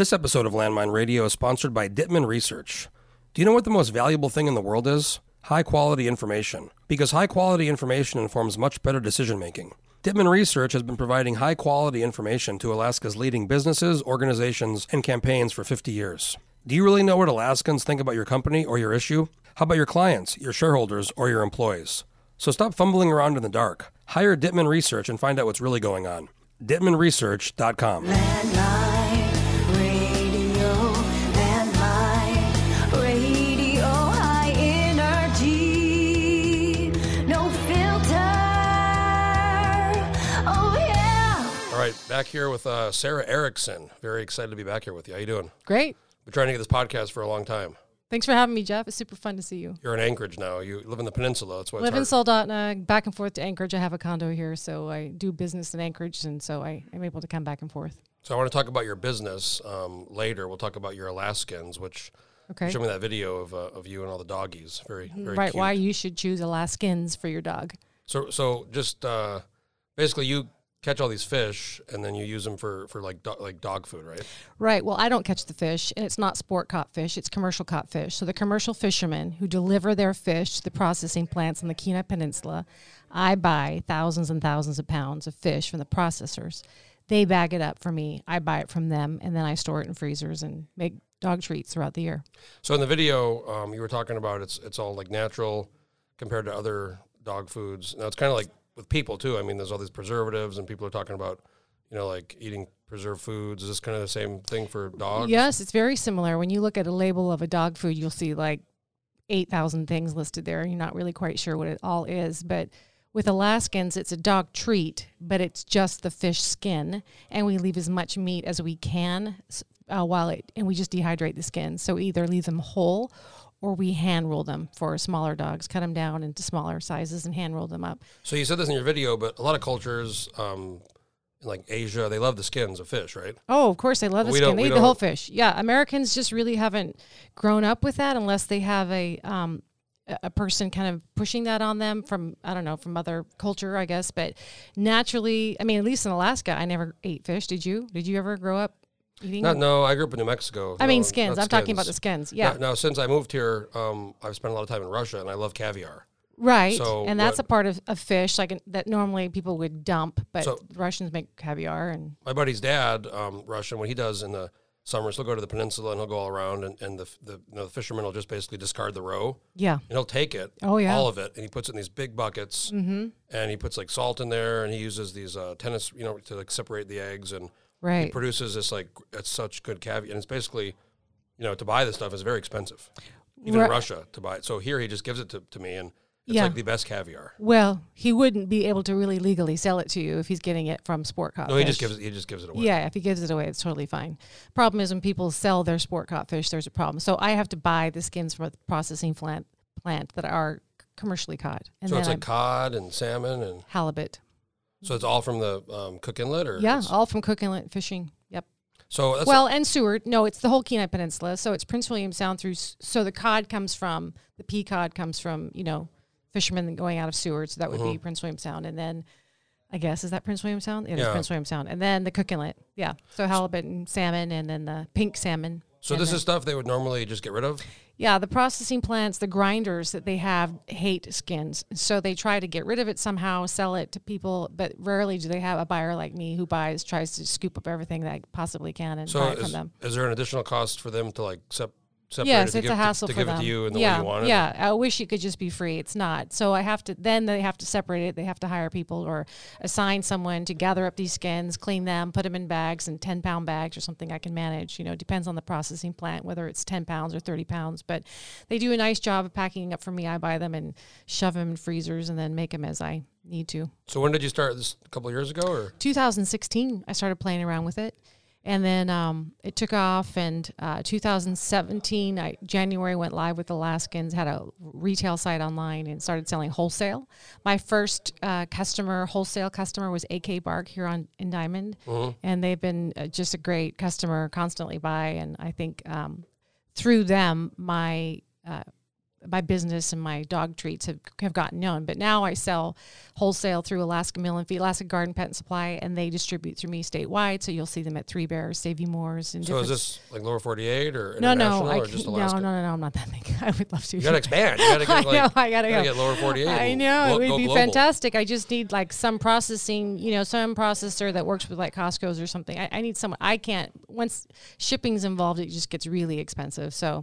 This episode of Landmine Radio is sponsored by Dittman Research. Do you know what the most valuable thing in the world is? High quality information. Because high quality information informs much better decision making. Dittman Research has been providing high quality information to Alaska's leading businesses, organizations, and campaigns for 50 years. Do you really know what Alaskans think about your company or your issue? How about your clients, your shareholders, or your employees? So stop fumbling around in the dark. Hire Dittman Research and find out what's really going on. DittmanResearch.com. Landmine right, back here with uh, Sarah Erickson. Very excited to be back here with you. How you doing? Great. Been trying to get this podcast for a long time. Thanks for having me, Jeff. It's super fun to see you. You're in Anchorage now. You live in the peninsula. That's why it's Live in. Soldotna, back and forth to Anchorage. I have a condo here, so I do business in Anchorage, and so I am able to come back and forth. So I want to talk about your business um, later. We'll talk about your Alaskins, which Okay. show me that video of, uh, of you and all the doggies. Very, very right. cute. Why you should choose Alaskins for your dog. So, so just uh, basically, you catch all these fish and then you use them for for like do- like dog food, right? Right. Well, I don't catch the fish, and it's not sport caught fish, it's commercial caught fish. So the commercial fishermen who deliver their fish to the processing plants in the Kenai Peninsula, I buy thousands and thousands of pounds of fish from the processors. They bag it up for me. I buy it from them, and then I store it in freezers and make dog treats throughout the year. So in the video, um, you were talking about it's it's all like natural compared to other dog foods. Now it's kind of like with people too. I mean, there's all these preservatives, and people are talking about you know like eating preserved foods. Is this kind of the same thing for dogs? Yes, it's very similar. When you look at a label of a dog food, you'll see like 8,000 things listed there. You're not really quite sure what it all is. But with Alaskins, it's a dog treat, but it's just the fish skin. And we leave as much meat as we can uh, while it, and we just dehydrate the skin. So either leave them whole or we hand roll them for smaller dogs, cut them down into smaller sizes and hand roll them up. So you said this in your video, but a lot of cultures, um, like Asia, they love the skins of fish, right? Oh, of course, they love the We skin. They eat the whole fish. Yeah, Americans just really haven't grown up with that unless they have a um, a- a person kind of pushing that on them from I don't know from other culture, I guess. But naturally, I mean, at least in Alaska, I never ate fish. Did you? Did you ever grow up eating? Not, no, I grew up in New Mexico. I mean skins. I'm talking about the skins. skins. Yeah, Now, since I moved here, um, I've spent a lot of time in Russia, and I love caviar. right. so and that's what- a part of, of fish like that normally people would dump, but So- Russians make caviar and My buddy's dad, um, Russian, what he does in the summers, he'll go to the peninsula and he'll go all around, and, and the the, you know, the fisherman will just basically discard the roe, yeah. and he'll take it, Oh, yeah. all of it, and he puts it in these big buckets, mm-hmm. and he puts like salt in there, and he uses these uh, tennis, you know, to like separate the eggs, and he produces this like it's such good caviar, and it's basically, you know, to buy this stuff is very expensive, even Right. in Russia to buy it. So here he just gives it to, to me, and it's Yeah. like the best caviar. Well, he wouldn't be able to really legally sell it to you if he's getting it from sport caught No, he just gives it, he just gives it away. Yeah, if he gives it away, it's totally fine. Problem is when people sell their sport caught fish, there's a problem. So I have to buy the skins from a processing plant plant that are commercially caught, and So it's like cod and salmon, and halibut. So it's all from the um, Cook Inlet, or Yeah, all from Cook Inlet fishing. Yep. So that's well, and Seward. No, it's the whole Kenai Peninsula. So it's Prince William Sound through. So the cod comes from the pea cod comes from you know fishermen going out of Seward. So that would be Prince William Sound, and then. I guess is that Prince William Sound? It is Yeah. Prince William Sound, and then the Cook Inlet, yeah. So halibut and salmon, and then the pink salmon. So this is stuff they would normally just get rid of. Yeah, the processing plants, the grinders that they have hate skins. So they try to get rid of it somehow, sell it to people, but rarely do they have a buyer like me who buys, tries to scoop up everything that I possibly can and So buy it from is, them. is there an additional cost for them to like sep- separate Yes, to it's give, a hassle to, to for give them. it to you in the yeah, way you want it? Yeah, I wish it could just be free. It's not. So I have to. Then they have to separate it. They have to hire people or assign someone to gather up these skins, clean them, put them in bags and ten pound bags or something I can manage. You know, it depends on the processing plant whether it's ten pounds or thirty pounds. But they do a nice job of packing up for me. I buy them and shove them in freezers and then make them as I need to. So when did you start this? A couple of years ago, or 2016, I started playing around with it. And then um, it took off. And uh, 2017, I, January went live with Alaskins, had a retail site online and started selling wholesale. My first uh, customer, wholesale customer, was AK Bark here on in Dimond. And they've been uh, just a great customer, constantly buy. And I think um, through them, my uh, my business and my dog treats have, have gotten known. But now I sell wholesale through Alaska Mill and Feed, Alaska Garden Pet and Supply, and they distribute through me statewide. So you'll see them at Three Bears, Save-U-Mores, and So is this like lower 48 or no, no, I or just no, Alaska? no, no, no, I'm not that big. I would love to. You got to expand. You got to I get like know, I gotta gotta go. get lower 48. I know glo- it would go be global. fantastic. I just need like some processing, you know, some processor that works with like Costco's or something. I, I need someone. I can't. Once shipping's involved, it just gets really expensive. So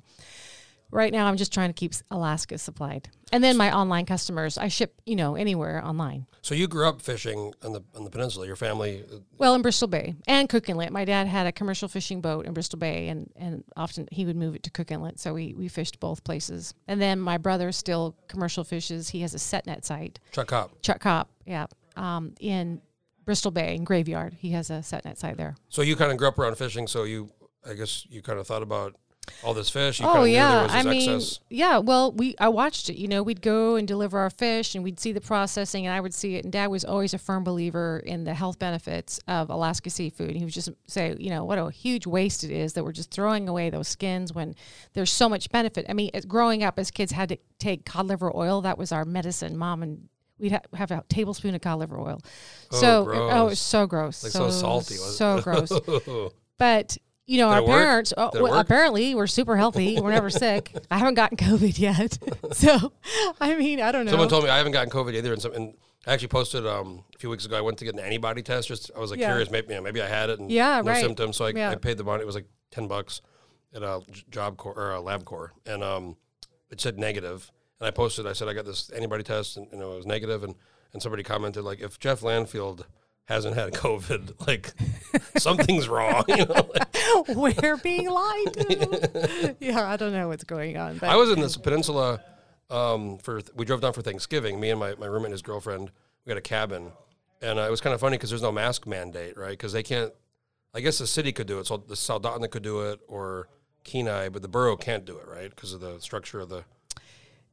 right now, I'm just trying to keep Alaska supplied, and then my online customers. I ship, you know, anywhere online. So you grew up fishing on the on the peninsula. Your family, uh, Well, in Bristol Bay and Cook Inlet. My dad had a commercial fishing boat in Bristol Bay, and, and often he would move it to Cook Inlet. So we, we fished both places. And then my brother still commercial fishes. He has a set net site. Chuck Kopp. Chuck Kopp, yeah, um, in Bristol Bay in Graveyard. He has a set net site there. So you kind of grew up around fishing. So you, I guess, you kind of thought about all this fish. You oh yeah, I mean, excess. yeah. Well, we I watched it. You know, we'd go and deliver our fish, and we'd see the processing, and I would see it. And Dad was always a firm believer in the health benefits of Alaska seafood. He would just say, you know, what a huge waste it is that we're just throwing away those skins when there's so much benefit. I mean, as- growing up as kids, had to take cod liver oil. That was our medicine. Mom and we'd ha- have a tablespoon of cod liver oil. Oh, so oh, gross. it's so gross, Like so salty, wasn't so gross. But you know, Did our parents oh, well, apparently we're super healthy. We're never sick. I haven't gotten COVID yet, so I mean, I don't know. Someone told me I haven't gotten COVID either, and, some, and I actually posted um, a few weeks ago. I went to get an antibody test. Just I was like Yeah. curious, maybe you know, maybe I had it and Yeah, no right. symptoms. So I, Yeah. I paid the money. It was like ten bucks at a job core or a LabCorp, and um, it said negative. And I posted. I said I got this antibody test, and you know it was negative, and and somebody commented like, if Jeff Landfield hasn't had COVID, like something's wrong. You know, like, we're being lied to. yeah, I don't know what's going on. But I was in this peninsula um, for we drove down for Thanksgiving. Me and my, my roommate and his girlfriend. We got a cabin, and uh, it was kind of funny because there's no mask mandate, right? Because they can't. I guess the city could do it, so the Soldotna could do it, or Kenai, but the borough can't do it, right? Because of the structure of the.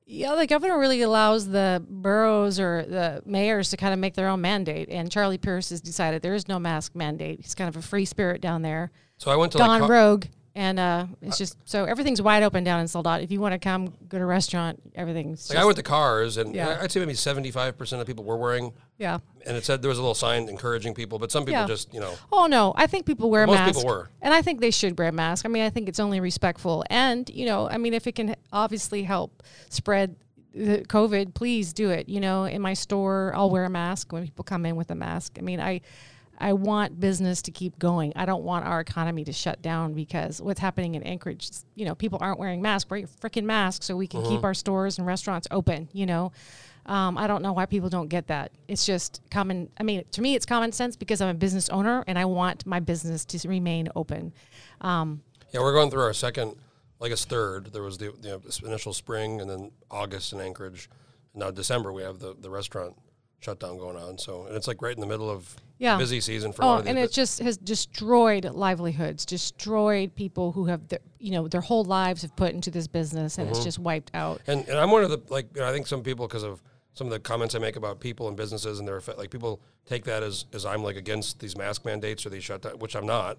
Yeah, the governor really allows the boroughs or the mayors to kind of make their own mandate. And Charlie Pierce has decided there is no mask mandate. He's kind of a free spirit down there, So I went to gone like, rogue. And uh, it's just so everything's wide open down in Soldat. If you want to come, go to a restaurant, everything's like just, I went to cars, and Yeah. I'd say maybe seventy five percent of people were wearing, yeah. and it said there was a little sign encouraging people, but some people Yeah. just you know Oh no, I think people wear Most masks. people were. and I think they should wear masks. I mean, I think it's only respectful, and you know, I mean, if it can obviously help spread the COVID, please do it. You know, in my store, I'll wear a mask when people come in with a mask. I mean, I. I want business to keep going. I don't want our economy to shut down because what's happening in Anchorage, you know, people aren't wearing masks. Wear your freaking mask so we can keep mm-hmm. our stores and restaurants open, you know. Um, I don't know why people don't get that. It's just common. I mean, to me, it's common sense because I'm a business owner and I want my business to remain open. Um, Yeah, we're going through our second, like it's third. There was the, the initial spring, and then August in Anchorage. Now December, we have the, the restaurant shutdown going on. So, and it's like right in the middle of Yeah. busy season for oh, and it just has destroyed livelihoods, destroyed people who have, their, you know, their whole lives have put into this business, and Mm-hmm. it's just wiped out. and, and I'm one of the like you know, I think some people because of some of the comments I make about people and businesses and their effect, like people take that as as I'm like against these mask mandates or these shutdowns, which I'm not.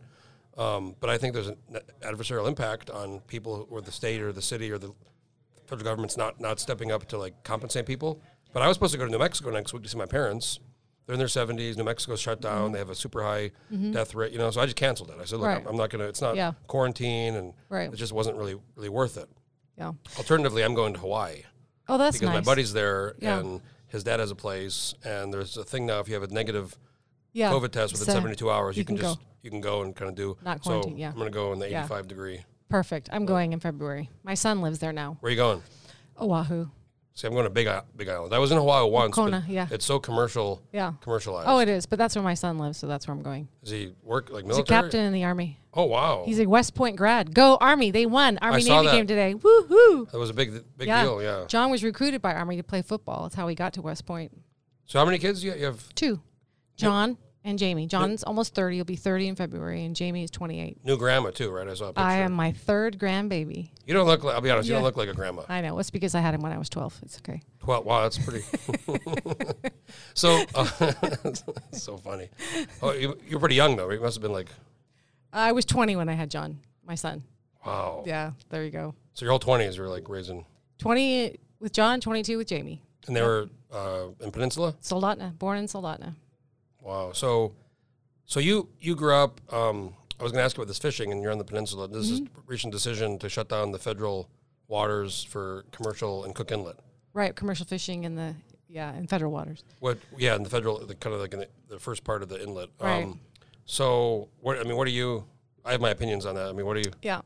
Um, but I think there's an adversarial impact on people or the state or the city or the federal government's not not stepping up to like compensate people. But I was supposed to go to New Mexico next week to see my parents. They're in their 70s. New Mexico's shut down. They have a super high death rate. You know, so I just canceled it. I said, look, Right. I'm, not gonna. It's not Yeah. quarantine, and Right. it just wasn't really really worth it. Yeah. Alternatively, I'm going to Hawaii Oh, that's because nice. my buddy's there Yeah. and his dad has a place. And there's a thing now if you have a negative yeah. COVID test within So uh, 72 hours, you, you can, can just go. you can go and kind of do. Not so yeah. I'm going to go in the Yeah. 85 degree. Perfect. I'm going in February. My son lives there now. Where are you going? Oahu. See, I'm going to Big I- Big Island. I was in Hawaii once. Kona, yeah. It's so commercial, Yeah. commercialized. Oh, it is, but that's where my son lives, so that's where I'm going. Is he work like military? He's a captain in the army. Oh wow, He's a West Point grad. Go Army! They won. Army saw Navy game today. Woohoo! that was a big big Yeah. deal. Yeah. John was recruited by Army to play football. That's how he got to West Point. So how many kids do you, you have? Two, John and Jamie. John's almost thirty. He'll be thirty in February, and Jamie is twenty-eight. New grandma too, right? I saw a picture. I am my third grandbaby. You don't look like. I'll be honest. You don't look like a grandma. I know. It's because I had him when I was twelve. It's okay. Twelve. Wow, that's pretty. so, uh, so funny. Oh, you, you're pretty young though. You must have been like, I was twenty when I had John, my son. wow. Yeah, there you go. So your whole twenties, you're like raising. 20 with John, 22 with Jamie. And they were uh, in Peninsula. Soldotna, born in Soldotna. Wow. So, so you you grew up. Um, I was going to ask you about this fishing, and you're on the peninsula. This is Mm-hmm. recent decision to shut down the federal waters for commercial and Cook Inlet. Right, commercial fishing in the yeah, in federal waters. What? Yeah, in the federal, the kind of like in the, the first part of the inlet. Um, Right. So, what? I mean, what are you? I have my opinions on that. I mean, what are you? Yeah.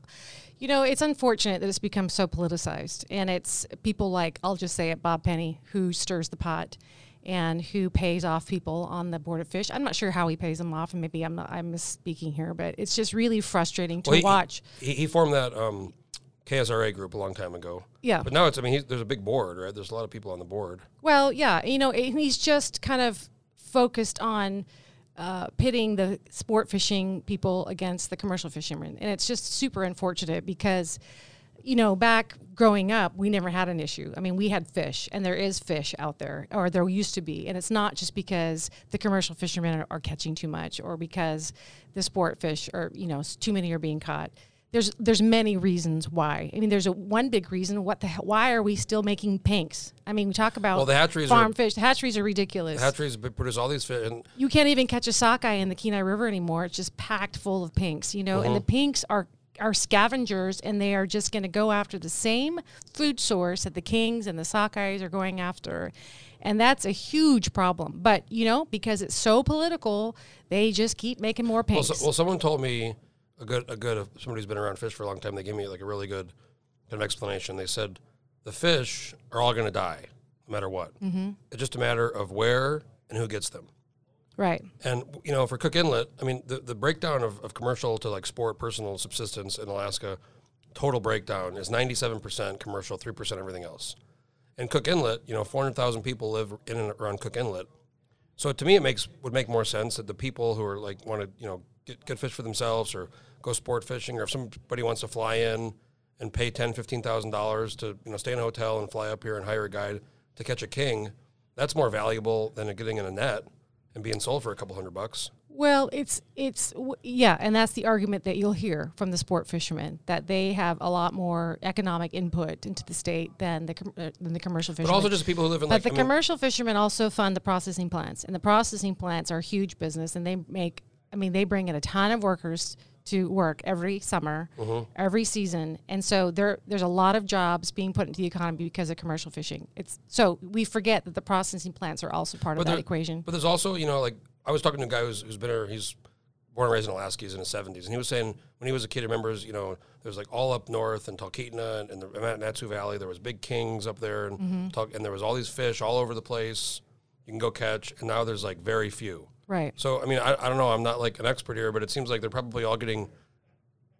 You know, it's unfortunate that it's become so politicized. And it's people like, I'll just say it, Bob Penney, who stirs the pot and who pays off people on the Board of Fish. I'm not sure how he pays them off, and maybe I'm not, I'm misspeaking here, but it's just really frustrating to Well, he- watch. He, he formed that um, KRSA group a long time ago. Yeah. But now it's. I mean, he's, there's a big board, right? There's a lot of people on the board. Well, yeah, you know, he's just kind of focused on uh, pitting the sport fishing people against the commercial fishermen, and it's just super unfortunate because, you know, back growing up, we never had an issue. I mean, we had fish, and there is fish out there, or there used to be, and it's not just because the commercial fishermen are, are catching too much, or because the sport fish, or you know, too many are being caught there's there's many reasons why. I mean, there's a one big reason. What the hell, why are we still making pinks? I mean, we talk about Well, the hatcheries farm are- fish. The hatcheries are ridiculous. Hatcheries produce all these fish, and you can't even catch a sockeye in the Kenai River anymore. It's just packed full of pinks, you know. And the uh-huh. pinks are are scavengers, and they are just going to go after the same food source that the kings and the sockeyes are going after. And that's a huge problem. But, you know, because it's so political, they just keep making more well, pinks. so, well, someone told me a good a good somebody who's been around fish for a long time. They gave me like a really good kind of explanation. They said the fish are all going to die no matter what. Mm-hmm. It's just a matter of where and who gets them. right. And you know, for Cook Inlet, I mean, the, the breakdown of, of commercial to like sport, personal subsistence in Alaska, total breakdown is ninety seven percent commercial, three percent everything else. And Cook Inlet, you know, four hundred thousand people live in and around Cook Inlet. So to me, it makes would make more sense that the people who are like want to you know get, get fish for themselves or go sport fishing, or if somebody wants to fly in and pay ten, fifteen thousand dollars to you know stay in a hotel and fly up here and hire a guide to catch a king, that's more valuable than getting in a net and being sold for a couple hundred bucks. Well, it's it's yeah, and that's the argument that you'll hear from the sport fishermen that they have a lot more economic input into the state than the uh, than the commercial fishermen. But also just people who live in But like the I mean, commercial fishermen also fund the processing plants, and the processing plants are a huge business, and they make. I mean, they bring in a ton of workers to work every summer, Mm-hmm. every season, and so there there's a lot of jobs being put into the economy because of commercial fishing. It's so we forget that the processing plants are also part of that equation. But there's also, you know, like I was talking to a guy who's, who's been here, he's born and raised in Alaska, he's in his 70s, and he was saying when he was a kid, he remembers, you know, there was like all up north in Talkeetna and, and the Mat-Su Valley, there was big kings up there, and Mm-hmm. Tal- and there was all these fish all over the place you can go catch, and now there's like very few. Right. So I mean, I, I don't know, I'm not like an expert here, but it seems like they're probably all getting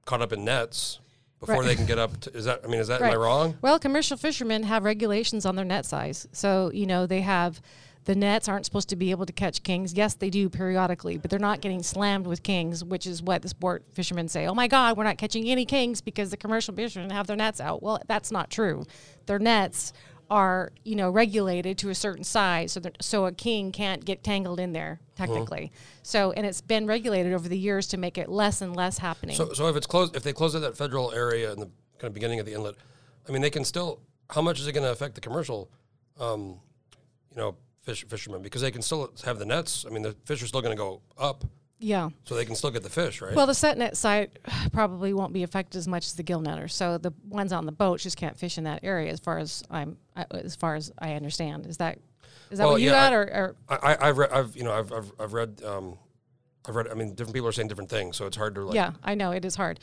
caught up in nets before Right. they can get up. To, is that? I mean, is that am I wrong? Well, commercial fishermen have regulations on their net size. So, you know, they have the nets aren't supposed to be able to catch kings. Yes, they do periodically, but they're not getting slammed with kings, which is what the sport fishermen say. Oh my God, we're not catching any kings because the commercial fishermen have their nets out. Well, that's not true. Their nets are, you know, regulated to a certain size, so that, so a king can't get tangled in there technically. So, and it's been regulated over the years to make it less and less happening. So, so if it's closed, if they close that federal area in the kind of beginning of the inlet, I mean, they can still. How much is it going to affect the commercial, um, you know, fish fishermen? Because they can still have the nets. I mean, the fish are still going to go up, yeah. so they can still get the fish, right? Well, the set net site probably won't be affected as much as the gill netter. So the ones on the boats just can't fish in that area, as far as I'm, as far as I understand. Is that is that Well, what you yeah, got, I- or, or I, I, I've read, I've you know, I've, I've, I've read, um, I've read. I mean, different people are saying different things, so it's hard to like. yeah, I know it is hard.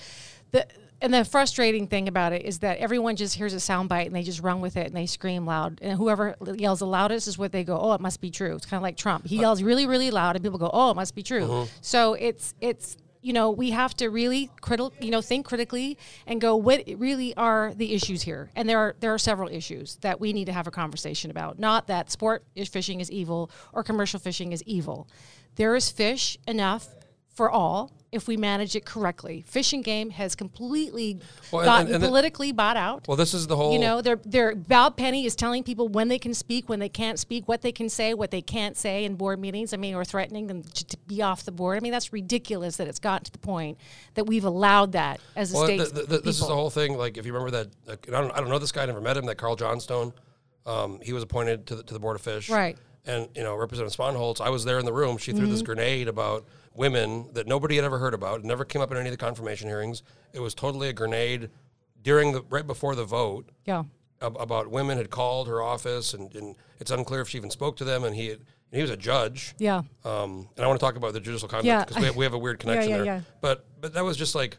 The and the frustrating thing about it is that everyone just hears a sound bite and they just run with it and they scream loud. And whoever yells the loudest is what they go, oh, it must be true. It's kind of like Trump. He uh, yells really, really loud, and people go, oh, it must be true. Uh-huh. So it's it's you know we have to really critical you know think critically and go what really are the issues here and there are there are several issues that we need to have a conversation about not that sport is fishing is evil or commercial fishing is evil there is fish enough for all if we manage it correctly. Fish and Game has completely Well, gotten and- and politically bought out. Well, this is the whole. You know, their their Bob Penney is telling people when they can speak, when they can't speak, what they can say, what they can't say in board meetings. I mean, or threatening them to, be off the board. I mean, that's ridiculous that it's gotten to the point that we've allowed that as a Well, state. th- th- th- this is the whole thing. Like, if you remember that, like, I, don't, I don't know this guy. I never met him. That Karl Johnstone. Um, he was appointed to the, to the board of fish. Right. And you know, Representative Spohnholz. I was there in the room. She threw this Mm-hmm. grenade about women that nobody had ever heard about. Never came up in any of the confirmation hearings. It was totally a grenade during the right before the vote. Yeah. ab- about women had called her office, and, and it's unclear if she even spoke to them. And he had, he was a judge. Yeah. Um, and I want to talk about the judicial conduct Yeah. because we, have- we have a weird connection yeah, there. yeah. But but that was just like,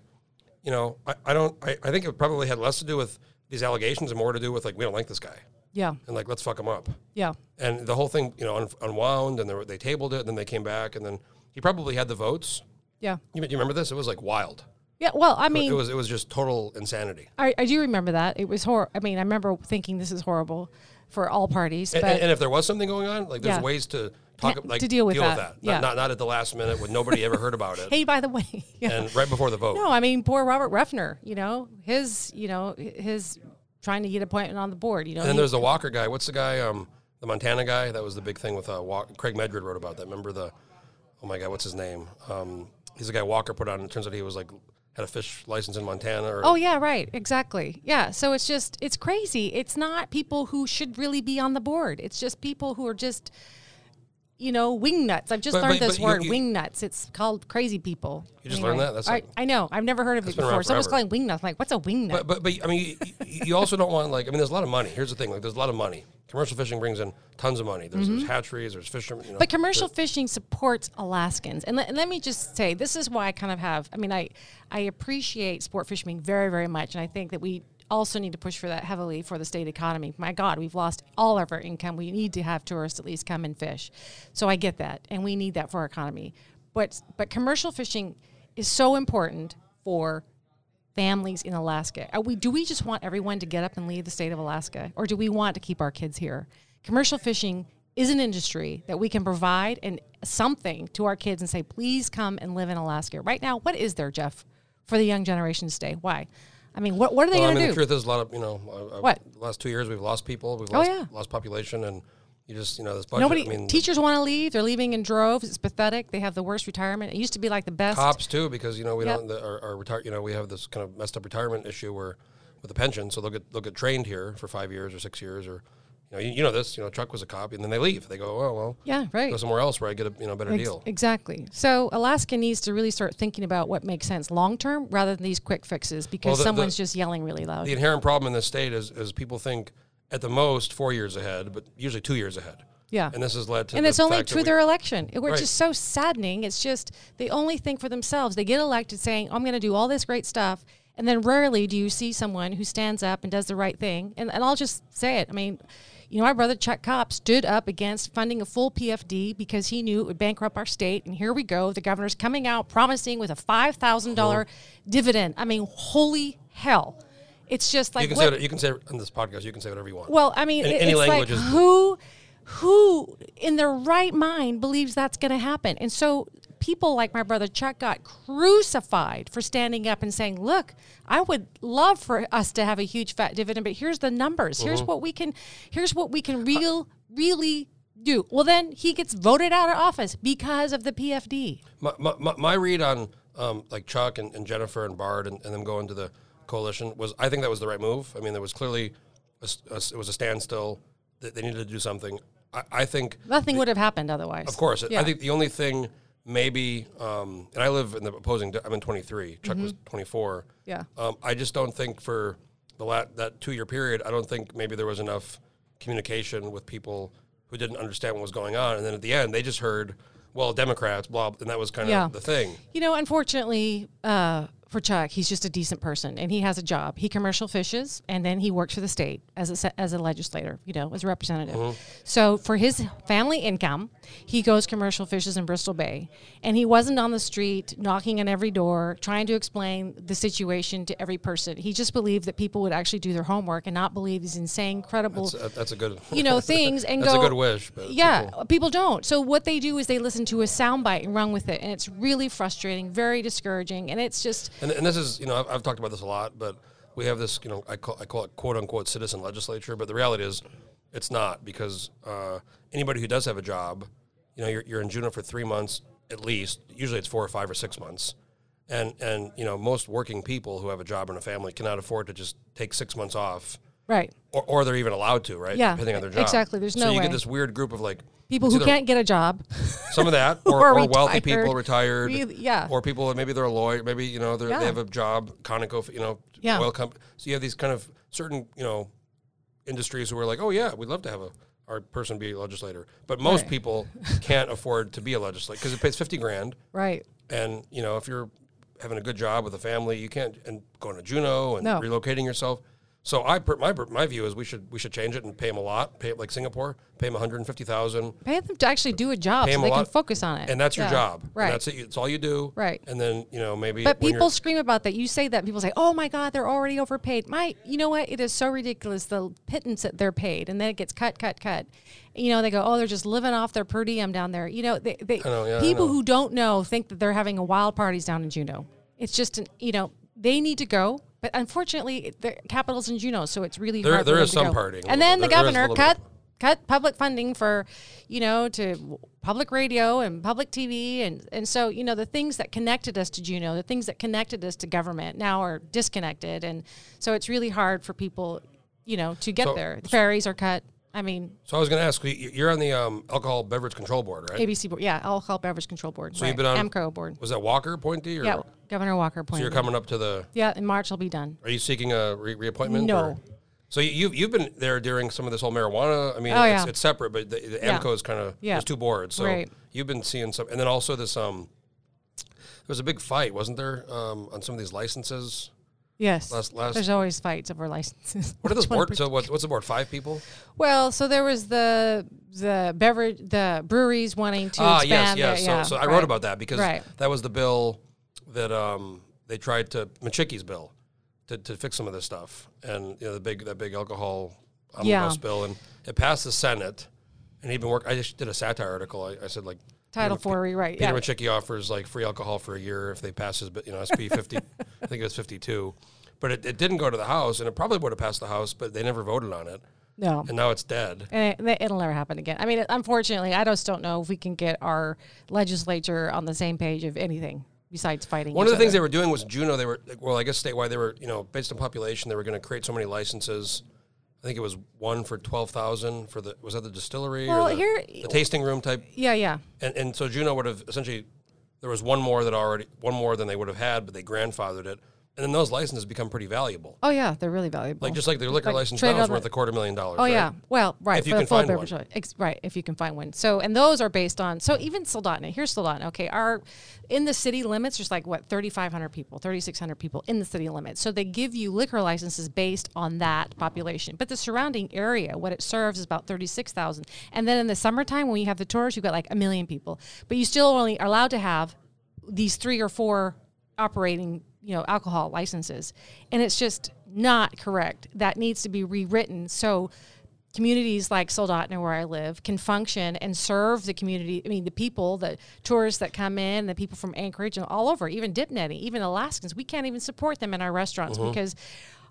you know, I, I don't. I, I think it probably had less to do with these allegations and more to do with like we don't like this guy Yeah. and like let's fuck him up. Yeah. And the whole thing, you know, un, unwound and they, were- they tabled it. And then they came back and then he probably had the votes. Yeah. You, you remember this? It was like wild. Yeah. Well, I mean, It was it was just total insanity. I, I do remember that. It was hor. I mean, I remember thinking this is horrible for all parties. And, but and if there was something going on, like there's Yeah. ways to talk like to deal with that. Not- Yeah. Not, not at the last minute when nobody ever heard about it. hey, by the way, yeah. And right before the vote. No, I mean poor Robert Ruffner. You know his, you know his trying to get appointment on the board. You know, And then he- there's the Walker guy. What's the guy? Um, the Montana guy. That was the big thing with uh, Walk- Craig Medred wrote about that. Remember the? Oh my God, what's his name? Um, he's the guy Walker put on. It turns out he was like had a fish license in Montana. Or, Oh yeah, right, exactly. Yeah, so it's just it's crazy. It's not people who should really be on the board. It's just people who are just, you know, wing nuts. I've just But- learned but- this but word, you- wing nuts. It's called crazy people. You just learned that? That's I, like- I know. I've never heard of it before. Someone's calling wing nuts. I'm like, what's a wing nut? But, but but I mean, you, you- also don't want like I mean, there's a lot of money. Here's the thing: like there's a lot of money. Commercial fishing brings in tons of money. There's, there's hatcheries, there's fishermen. You know, Mm-hmm. But commercial fishing supports Alaskans, and, let- and let me just say, this is why I kind of have. I mean, I I appreciate sport fishing very very much, and I think that we also need to push for that heavily for the state economy. My God, we've lost all of our income. We need to have tourists at least come and fish, so I get that, and we need that for our economy. But but commercial fishing is so important for families in Alaska. Are we do we just want everyone to get up and leave the state of Alaska or do we want to keep our kids here? Commercial fishing is an industry that we can provide and something to our kids and say please come and live in Alaska. Right now, what is there, Jeff, for the young generation to stay? Why? I mean, what what are they well, I going mean, to the truth is, a lot of you know, uh, uh, What? The last two years, we've lost people. We've Oh, lost, yeah. lost population, and you just you know this budget. Nobody I mean, teachers want to leave. They're leaving in droves. It's pathetic. They have the worst retirement. It used to be like the best. cops too, because you know we Yep. don't the, our, our retire. You know we have this kind of messed up retirement issue where with the pension, so they'll get they'll get trained here for five years or six years, or you know you, you know this. You know, truck was a cop, and then they leave. They go, oh well, Yeah, right. go somewhere else where I get a you know better Ex- deal. Exactly. So Alaska needs to really start thinking about what makes sense long term rather than these quick fixes because the- the- someone's just yelling really loud. The inherent problem in this state is, is people think at the most four years ahead, but usually two years ahead. Yeah. And this has led to and the it's only through their election, which Right. is so saddening. It's just they only think for themselves. They get elected saying, "I'm going to do all this great stuff," and then rarely do you see someone who stands up and does the right thing. And, and I'll just say it. I mean, you know, my brother Chuck Kopp stood up against funding a full PFD because he knew it would bankrupt our state. And here we go. The governor's coming out promising with a five thousand dollar Uh-huh. dividend. I mean, holy hell! It's just like You can what- say you can say on this podcast. You can say whatever you want. well, I mean, Any- it's language like is- who, who in their right mind believes that's going to happen? And so people like my brother Chuck got crucified for standing up and saying, "Look, I would love for us to have a huge fat dividend, but here's the numbers. Here's Mm-hmm. what we can. Here's what we can real, really." Do well, then he gets voted out of office because of the PFD. my, my, my- read on um, like Chuck and, and Jennifer and Bard and, and them going to the coalition was I think that was the right move. I mean, there was clearly a a it was a standstill. That they needed to do something. I, I think Nothing would have happened otherwise. Of course. Yeah. I think the only thing maybe, um, and I live in the opposing, I'm in 23, Chuck was 24. Mm-hmm. Yeah. Um, I just don't think for the la- that two year period, I don't think maybe there was enough communication with people who didn't understand what was going on. And then at the end, they just heard, well, Democrats, blah, and that was kind of Yeah. the thing. You know, unfortunately, uh, for Chuck, he's just a decent person, and he has a job. He commercial fishes, and then he works for the state as a as a legislator, you know, as a representative. Mm-hmm. So for his family income, he goes commercial fishes in Bristol Bay, and he wasn't on the street knocking on every door trying to explain the situation to every person. He just believed that people would actually do their homework and not believe these insane, credible That's, that's a good. you know things and That's go a good wish, but yeah people- people, don't so what they do is they listen to a soundbite and run with it and it's really frustrating very discouraging and it's just And, and this is, you know, I've, I've talked about this a lot, but we have this, you know, I call, I call it quote unquote citizen legislature, but the reality is it's not because uh, anybody who does have a job, you know, you're, you're in Juneau for three months at least. Usually it's four or five or six months. And, and, you know, most working people who have a job and a family cannot afford to just take six months off right or, or they're even allowed to, right? Yeah, Depending on their job. exactly. There's so no you way. get this weird group of like people who can't get a job some of that, or, Or or, wealthy people retired. Really- yeah. or people that maybe they're a lawyer, maybe you know they're, Yeah. they have a job, Conoco, you know, Yeah. oil company. So you have these kind of certain you know industries who are like, oh yeah, we'd love to have a our person be a legislator, but most Right. people can't afford to be a legislator because it pays fifty grand, right and you know if you're having a good job with a family, you can't and going to Juneau and No. relocating yourself. So I my my view is we should we should change it and pay them a lot, pay it like Singapore, pay them one hundred and fifty thousand. pay them to actually do a job so they can focus on it and that's your Yeah. job. And right that's it. It's all you do. Right. And then you know maybe. But people scream about that. You say that people say, "Oh my God, they're already overpaid." My, you know what? It is so ridiculous the pittance that they're paid, and then it gets cut, cut, cut. You know, they go, "Oh, they're just living off their per diem down there." You know, they, they know, yeah, people who don't know think that they're having a wild parties down in Juneau. It's just, an, you know, they need to go. But unfortunately, the capital's in Juneau, so it's really There- hard. for there them to some go. partying a little And then bit. the There- there is a governor little cut cut public funding for, you know, to public radio and public TV, and and so you know the things that connected us to Juneau, the things that connected us to government, now are disconnected, and so it's really hard for people, you know, to get So- there. The ferries are cut. I mean, So I was going to ask, you- you're on the um, alcohol beverage control board, right? ABC board, yeah, Alcohol Beverage Control Board. So right. you've been on AMCO board. Was that Walker appointee? Or, Yeah, Governor Walker So you're coming up to the. Yeah, in March I'll be done. Are you seeking a re- reappointment? No. or- So you, you've you've been there during some of this whole marijuana. I mean, Oh, it's, yeah. it's separate, but the, the Yeah. AMCO is kind of Yeah. there's two boards. So Right. you've been seeing some, and then also this um, there was a big fight, wasn't there, um, on some of these licenses? Yes. Last- last- There's always fights over licenses. What are those board? So what, what's the board? Five people? Well, so there was the the beverage the breweries wanting to Ah, yes, expand. yes. their- So, yeah, so I right. wrote about that because Right. that was the bill that um, they tried to Micciche's bill to, to fix some of this stuff, and you know the big that big alcohol omnibus Yeah. bill, and it passed the Senate, and been work. I just did a satire article. I, I said like Title Four rewrite. Peter Yeah. Micciche offers like free alcohol for a year if they pass his, you know, SB fifty. I think it was fifty two, but it, it didn't go to the House, and it probably would have passed the House, but they never voted on it, No. and now it's dead. And it, it'll never happen again. I mean, unfortunately, I just don't know if we can get our legislature on the same page of anything besides fighting. One of the things they were doing was Juneau. They were well, I guess statewide they were, you know, based on population, they were going to create so many licenses. I think it was one for twelve thousand for the was that the distillery Well, or the, here- the tasting room type, Yeah, yeah. and and so Juneau would have essentially there was one more that already one more than they would have had, but they grandfathered it, and then those licenses become pretty valuable. Oh yeah, they're really valuable. Like just like their liquor Like license now is worth a quarter million dollars. Oh right? yeah, well, right If you can find one. ex- right? If you can find one. So, and those are based on. So even Soldotna, here's Soldotna. Okay, our in the city limits, there's like what 3,500 people, 3,600 people in the city limits. So they give you liquor licenses based on that population. But the surrounding area, what it serves, is about 36,000. And then in the summertime, when you have the tourists, you've got like a million people. But you still only are allowed to have these three or four operating you know alcohol licenses. And it's just not correct. That needs to be rewritten. So communities like Soldotna where I live can function and serve the community I mean the people the tourists that come in the people from Anchorage and all over even dip netting even Alaskans. We can't even support them in our restaurants because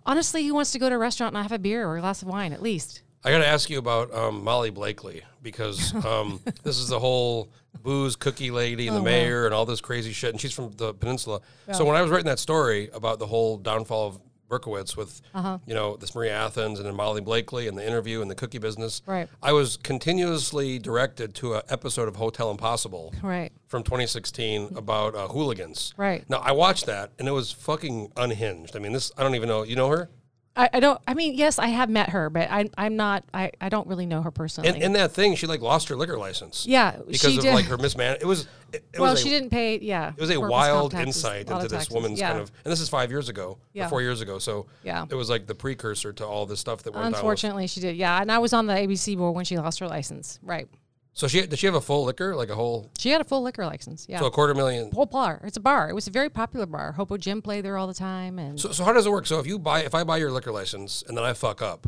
honestly who wants to go to a restaurant and have a beer or a glass of wine at least? I got to ask you about um, Molly Blakely because um, this is the whole booze cookie lady and the mayor and all this crazy shit, and she's from the peninsula. So when I was writing that story about the whole downfall of Berkowitz with you know this Maria Athens and then Molly Blakely and the interview and the cookie business, Right. I was continuously directed to an episode of Hotel Impossible right from 2016 about uh, hooligans. Right. Now I watched that and it was fucking unhinged. I mean, this I don't even know. You know her? I, I don't. I mean, yes, I have met her, but I, I'm not. I, I don't really know her personally. In, in that thing, she like lost her liquor license. yeah, because of did. like her mismanagement. It was. It, it well, was she a, didn't pay. Yeah, It was a wild taxes, insight into this woman's yeah. kind of, and this is five years ago, Yeah. four years ago. So Yeah. it was like the precursor to all the stuff that went Unfortunately, she did. Yeah, and I was on the ABC board when she lost her license. Right. So she did she have a full liquor, like a whole, She had a full liquor license. Yeah. so a quarter million. whole bar. It's a bar. It was a very popular bar. Hopo Jim played there all the time, and So, so how does it work? So if you buy, if I buy your liquor license and then I fuck up,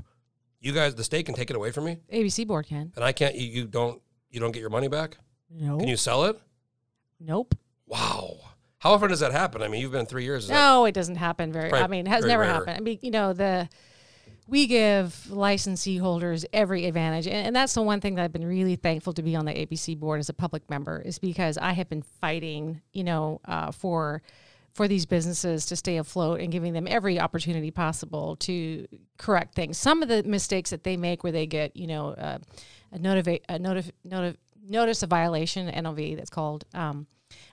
you guys, the state can take it away from me, ABC board can. and I can't. You, you don't. You don't get your money back. Nope. Can you sell it? nope. Wow. How often does that happen? I mean, you've been three years. Is that- No, it doesn't happen very. I mean, it has never rare. happened. I mean, you know, the we give licensee holders every advantage, and, and that's the one thing that I've been really thankful to be on the ABC board as a public member is because I have been fighting, you know, uh, for for these businesses to stay afloat and giving them every opportunity possible to correct things. Some of the mistakes that they make, where they get, you know, uh, a notifi- a notif- notif- notice of violation NOV that's called. Um,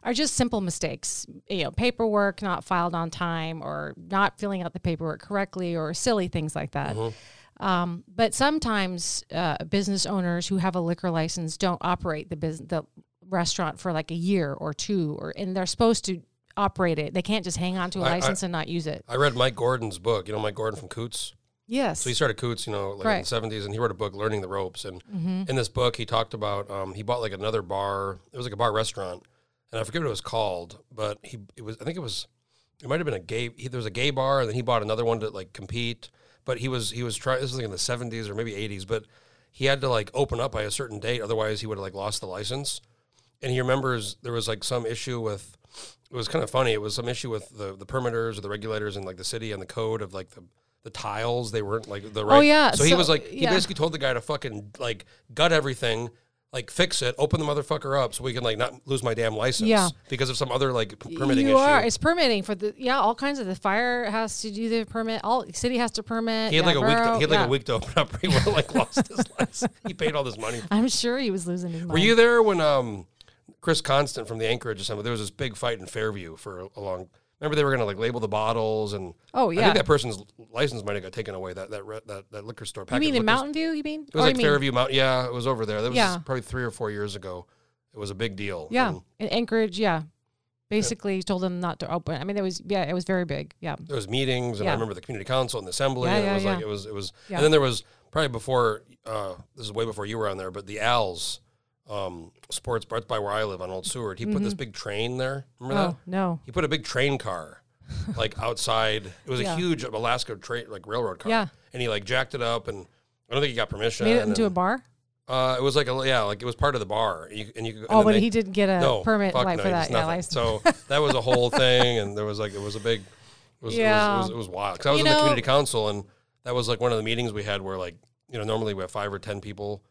are just simple mistakes, you know, paperwork not filed on time or not filling out the paperwork correctly or silly things like that. Um, but sometimes uh, business owners who have a liquor license don't operate the business, the restaurant for like a year or two, or and they're supposed to operate it. They can't just hang on to a I- I- license and not use it. I read Mike Gordon's book. You know Mike Gordon from Koots. Yes. So he started Koots, you know, like in the seventies, and he wrote a book, Learning the Ropes. And Mm-hmm. in this book, he talked about um, he bought like another bar. It was like a bar restaurant, and I forget what it was called, but he it was I think it was it might have been a gay. He, there was a gay bar, and then he bought another one to like compete. But he was he was trying. This was like in the seventies or maybe eighties, but he had to like open up by a certain date, otherwise he would have like lost the license. And he remembers there was like some issue with. It was kind of funny. It was some issue with the the permitters or the regulators in like the city and the code of like the the tiles. They weren't like the oh, right. Oh, yeah. So, he was like he yeah. basically told the guy to fucking like gut everything. Like fix it, open the motherfucker up, so we can like not lose my damn license. Yeah. because of some other like p- permitting you issue. are. It's permitting for the yeah, all kinds of the fire has to do the permit. All city has to permit. he had yeah, like a week. To, borough, he had like yeah. a week to open up. He would have like lost his license. He paid all this money. I'm sure he was losing his mind. Were you there when um Chris Constant from the Anchorage Assembly? There was this big fight in Fairview for a, a long. Remember they were going to like label the bottles and. Oh, yeah, I think that person's license might have got taken away. That that re- that, that liquor store. You mean in Mountain View? You mean? It was Or like Fairview Mountain. Yeah, it was over there. That was Yeah. probably three or four years ago. It was a big deal. Yeah, And in Anchorage. Yeah, basically told them not to open. I mean, it was yeah, it was very big. Yeah, there was meetings, and I remember the community council and the assembly. Yeah, and it yeah, was like it was it was. Yeah. And then there was probably before. Uh, this is way before you were on there, but the Al's um, sports bar by where I live on Old Seward. He put this big train there. Remember Mm-hmm. Oh that? no. He put a big train car. like outside, it was Yeah. a huge Alaska train, like railroad car. Yeah. and he like jacked it up, and I don't think he got permission. Made it into a bar. Uh, it was like a yeah, like it was part of the bar. You, and you could- and Oh, but they- he didn't get a no permit like no, for that. Yeah. So that was a whole thing, and there was like it was a big, it was, Yeah. it, was, it was it was wild. Because I was You in the community council, and that was like one of the meetings we had where like you know normally we have five or ten people.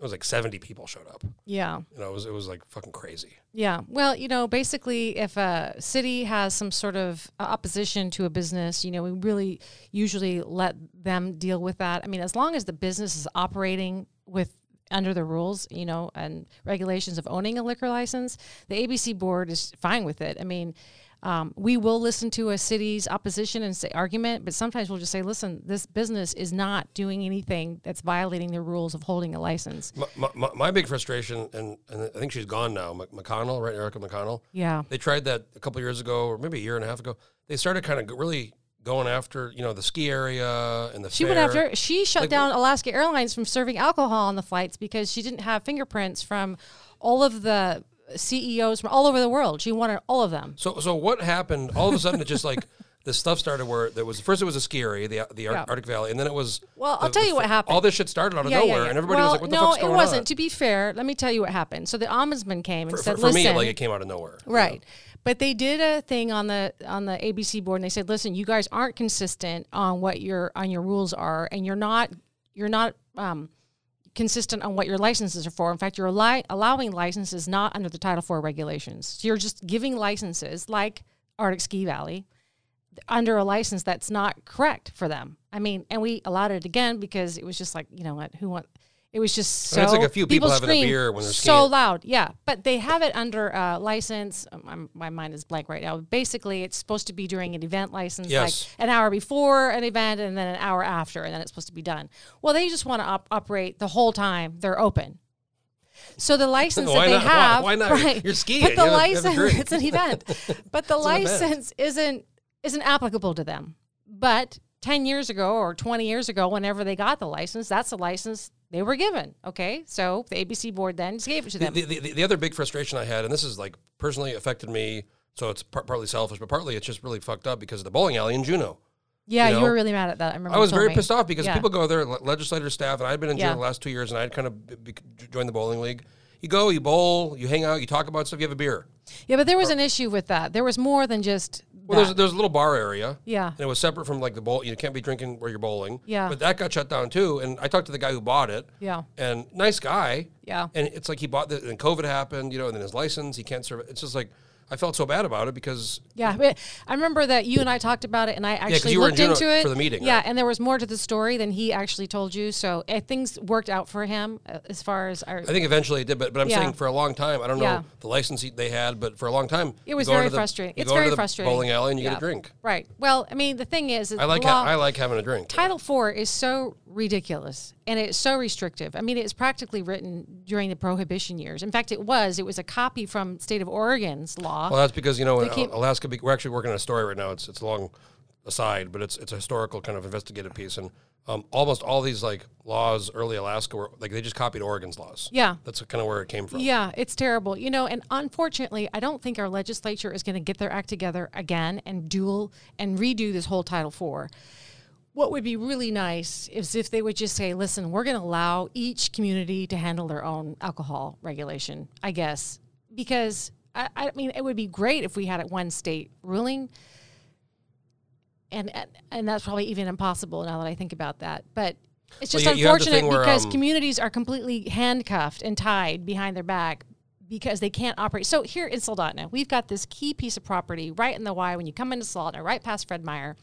It was like seventy people showed up. yeah. You know, it was it was like fucking crazy. Yeah. Well, you know, basically, if a city has some sort of opposition to a business, you know, we really usually let them deal with that. I mean, as long as the business is operating with under the rules, you know, and regulations of owning a liquor license, the ABC board is fine with it. I mean, um, we will listen to a city's opposition and say argument, but sometimes we'll just say, listen, this business is not doing anything that's violating the rules of holding a license. My, my- my, big frustration, and, and I think she's gone now, McConnell, right? Erika McConnell. Yeah. They tried that a couple years ago, or maybe a year and a half ago. They started kind of really going after you know the ski area and the She fair. went after. She shut Like, down Alaska Airlines from serving alcohol on the flights because she didn't have fingerprints from all of the CEOs from all over the world. She wanted all of them. So so what happened? All of a sudden, it just like the stuff started where there was first it was a ski area, the the Ar- Yeah. Arctic Valley, and then it was. Well, the- I'll tell the you what happened. All this shit started out of nowhere, and everybody well, was like, "What the no, fuck's going on?" No, it wasn't. on?" To be fair, let me tell you what happened. So the ombudsman came and For, said, for, for me, "Listen, like it came out of nowhere. Right. But they did a thing on the on the ABC board and they said, "Listen, you guys aren't consistent on what your on your rules are and you're not you're not um, consistent on what your licenses are for. In fact, you're allowing licenses not under the Title IV regulations. You're just giving licenses like Arctic Ski Valley under a license that's not correct for them. I mean, and we allowed it again because it was just like, you know what, who want It was just I so mean, it's like a few people having a beer when they're skiing. so skiing. loud. Yeah, but they have it under uh, license. um, I'm, my mind is blank right now. Basically, it's supposed to be during an event license, Yes. like an hour before an event and then an hour after, and then it's supposed to be done. Well, they just want to op- operate the whole time they're open. So the license that they not? Have, why not? right? You're skiing. But the You have a- have a license, it's an event. But the license isn't isn't applicable to them. But ten years ago or twenty years ago, whenever they got the license, that's the license they were given. Okay, so the ABC board then just gave it to them. the, the, the other big frustration I had, and this is like personally affected me, so it's par- partly selfish, but partly it's just really fucked up because of the bowling alley in Juneau. yeah, you you, were really mad at that. I remember. I was very me. pissed off because Yeah. people go there, le- legislative staff, and I'd been in Yeah. jail the last two years, and I'd kind of be, be, joined the bowling league. You go, you bowl, you hang out, you talk about stuff, you have a beer. Yeah, but there was an issue with that. There was more than just. Well, there's there's a little bar area. Yeah. And it was separate from like the bowl. You can't be drinking where you're bowling. Yeah. But that got shut down too. And I talked to the guy who bought it. Yeah. And nice guy. Yeah. And it's like he bought the and COVID happened, you know, and then his license, he can't serve it. It's just like I felt so bad about it because Yeah, but I remember that you and I talked about it, and I actually you were in looked into it for the meeting, Yeah, right? and there was more to the story than he actually told you. So uh, things worked out for him uh, as far as our. I think eventually it did. But but I'm Yeah. saying for a long time, I don't know Yeah. the license they had, but for a long time, It was very the- frustrating. You It's very frustrating. Bowling alley and you get a drink. Right. Well, I mean, the thing is, I like law, ha- I like having a drink. Title IV is so ridiculous and it's so restrictive. I mean, it's practically written during the Prohibition years. In fact, it was. It was a copy from state of Oregon's law. Well, that's because you know in keep- Alaska. We're actually working on a story right now. It's it's a long aside, but it's it's a historical kind of investigative piece, and um, almost all these like laws early Alaska were like they just copied Oregon's laws. yeah. that's kind of where it came from. Yeah, it's terrible. You know, and unfortunately, I don't think our legislature is going to get their act together again and dual and redo this whole Title IV. What would be really nice is if they would just say, listen, we're going to allow each community to handle their own alcohol regulation, I guess. Because, I, I mean, it would be great if we had it one state ruling. And, and, and that's probably even impossible now that I think about that. But it's just you- you unfortunate thing where, because um, communities are completely handcuffed and tied behind their back because they can't operate. So here in Soldotna, we've got this key piece of property right in the Y when you come into Soldotna, right past Fred Meyer.